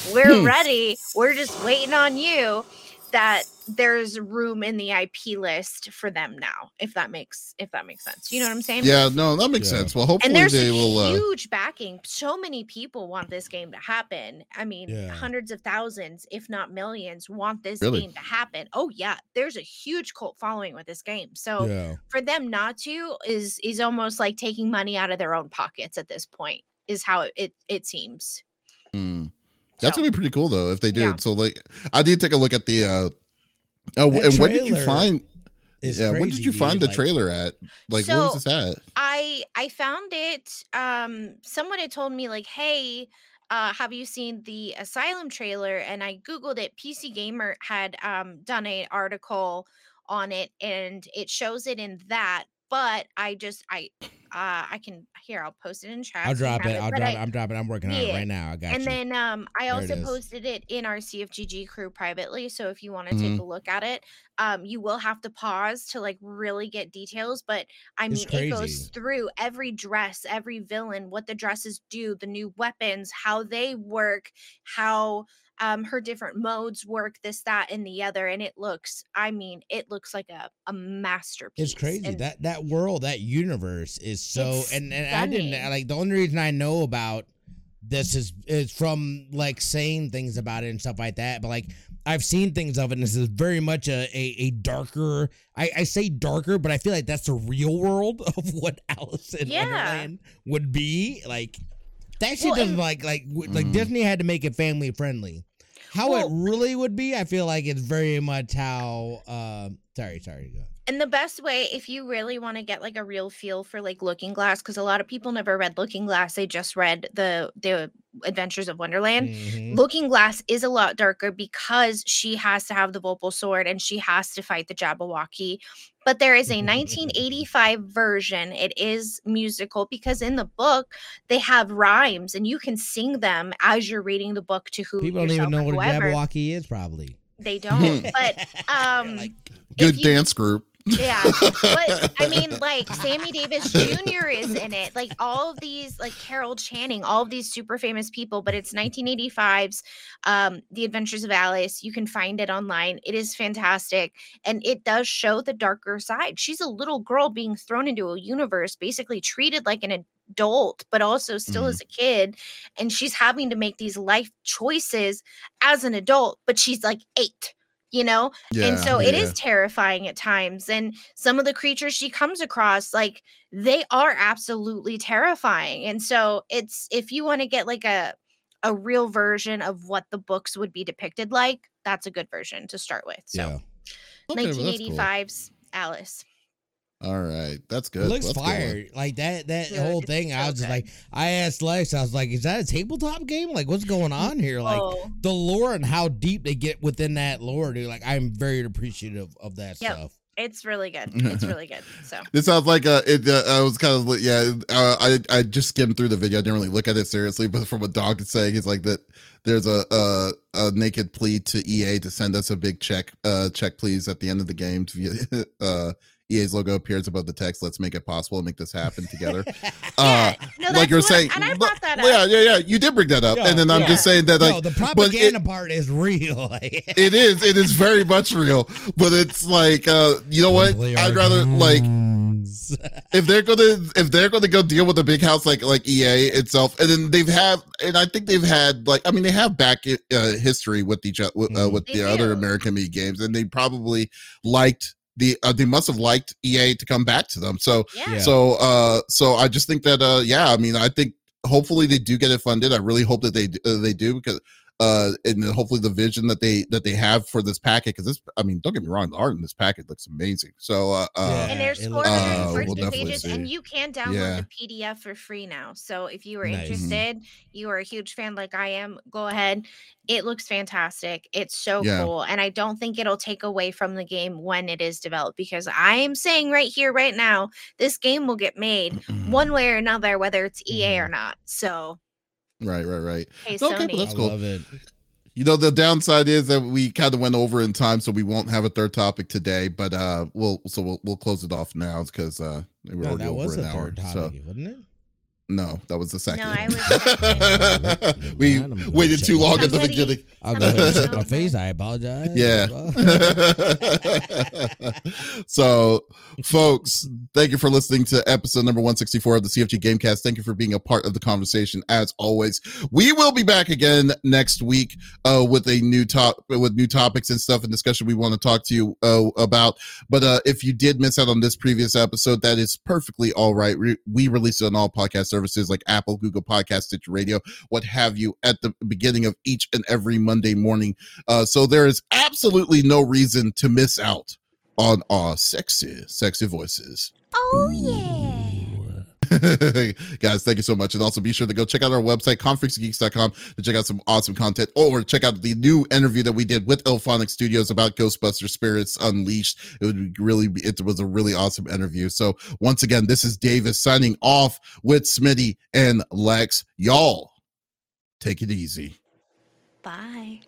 we're Hmm. ready. We're just waiting on you." That there's room in the IP list for them now, if that makes if that makes sense. You know what I'm saying? yeah, no, that makes Yeah. sense. Well, hopefully and there's they a will. Uh, huge backing. So many people want this game to happen. I mean, Yeah. hundreds of thousands, if not millions, want this Really? game to happen. Oh yeah, there's a huge cult following with this game. So Yeah. for them not to is is almost like taking money out of their own pockets at this point. Is how it it, it seems. hmm. That's So, gonna be pretty cool though if they do. Yeah. So like, I did take a look at the. uh Oh, That and when did you find? It's Yeah, when did you find dude, the like- trailer at? Like, where was this at? I I found it. Um, someone had told me like, hey. Uh, have you seen the Asylum trailer? And I googled it. PC Gamer had um, done an article on it, and it shows it in that. But I just I uh I can here I'll post it in chat. I'll drop have it. I'll but drop I- it. I'm dropping. I'm working on it right now. I got and you. then um I There also is. posted it in our CFGG crew privately. So if you want to Mhm. take a look at it, um you will have to pause to like really get details. But I mean it goes through every dress, every villain, what the dresses do, the new weapons, how they work, how um her different modes work, this, that, and the other. And it looks, I mean, it looks like a, a masterpiece. It's crazy And that that world, that universe is so. And and I didn't like the only reason I know about this is is from like saying things about it and stuff like that. But like I've seen things of it, and this is very much a a, a darker. I, I say darker, but I feel like that's the real world of what Alice in Yeah. Wonderland would be. Like that shit Well, doesn't and- like like w- like Mhm. Disney had to make it family friendly. How Well- it really would be, I feel like it's very much how. Uh, sorry, sorry. Go. And the best way, if you really want to get like a real feel for like Looking Glass, because a lot of people never read Looking Glass, they just read the the Adventures of Wonderland. Mhm. Looking Glass is a lot darker because she has to have the Vorpal sword and she has to fight the Jabberwocky. But there is a 1985 version. It is musical because in the book they have rhymes and you can sing them as you're reading the book to who People don't even know what a whoever. Jabberwocky is, probably. They don't. but um, Like, Good you- dance group. Yeah, but I mean, like Sammy Davis Jr. is in it. Like all of these, like Carol Channing, all of these super famous people. But it's 1985's um, The Adventures of Alice. You can find it online. It is fantastic, and it does show the darker side. She's a little girl being thrown into a universe, basically treated like an adult, but also still Mhm. as a kid, and she's having to make these life choices as an adult. But she's like eight. You know, Yeah, and so it yeah. is terrifying at times. And some of the creatures she comes across, like they are absolutely terrifying. And so it's if you want to get like a a real version of what the books would be depicted like, that's a good version to start with. So yeah. Okay, well, cool. 1985's Alice. All right, that's good. It looks That's a good one. fire. Like that that Dude, whole it's thing. I so was just like I asked Lex, I was like, is that a tabletop game? Like what's going on here? Like oh, the lore and how deep they get within that lore, dude. Like I'm very appreciative of that Yep. stuff. it's really good. It's really good. So This sounds like a. It, uh, I was kind of li- yeah. Uh, I I just skimmed through the video. I didn't really look at it seriously, but from what Dog is saying, it's like that. There's a, a a naked plea to EA to send us a big check. Uh, check please at the end of the game. To, uh, EA's logo appears above the text. Let's make it possible and make this happen together. Uh, no, like you're what- saying, and I brought that up. yeah, yeah, yeah. You did bring that up, Yeah, and then I'm just saying that like no, the but it- propaganda part is real. it is it is very much real but it's like uh you know what i'd rather like if they're gonna if they're gonna go deal with a big house like like ea itself and then they've had and i think they've had like i mean they have back uh, history with each other with, uh, with They the other american mcgee games and they probably liked the uh, they must have liked ea to come back to them so yeah. Yeah. so uh so i just think that uh yeah i mean i think hopefully they do get it funded i really hope that they uh, they do because uh and hopefully the vision that they that they have for this packet because this i mean don't get me wrong the art in this packet looks amazing so uh, uh and there's it looks- Uh, we'll definitely pages and you can download Yeah. the pdf for free now so if you are Nice. Mhm. interested you are a huge fan like i am go ahead it looks fantastic it's so Yeah. cool and i don't think it'll take away from the game when it is developed because i am saying right here right now this game will get made Mm-hmm. one way or another whether it's ea or not so right right right hey Okay, well, sony that's I love it. you know the downside is that we kind of went over in time so we won't have a third topic today but uh we'll so we'll, we'll close it off now because uh we're No, already that over was an the hour third so topic, wasn't it? No that was the second I was we I'm waited too my long at the Somebody- beginning I'll go ahead and check my face. I apologize. Yeah. so, folks, thank you for listening to episode number 164 of the CFG Gamecast. Thank you for being a part of the conversation as always. We will be back again next week uh, with a new top with new topics and stuff and discussion we want to talk to you uh, about. But uh, if you did miss out on this previous episode, that is perfectly all right. We, we release it on all podcast services like Apple, Google Podcast, Stitcher Radio, what have you, at the beginning of each and every Monday morning. Uh, so there is absolutely no reason to miss out on our sexy, sexy voices. oh yeah Guys, thank you so much. And also be sure to go check out our website, conferencegeeks.com, to check out some awesome content or check out the new interview that we did with IllFonic Studios about Ghostbusters Spirits Unleashed. It would really be, it was a really awesome interview. So once again, this is Davis signing off with Smitty and Lex. Y'all, take it easy. Bye.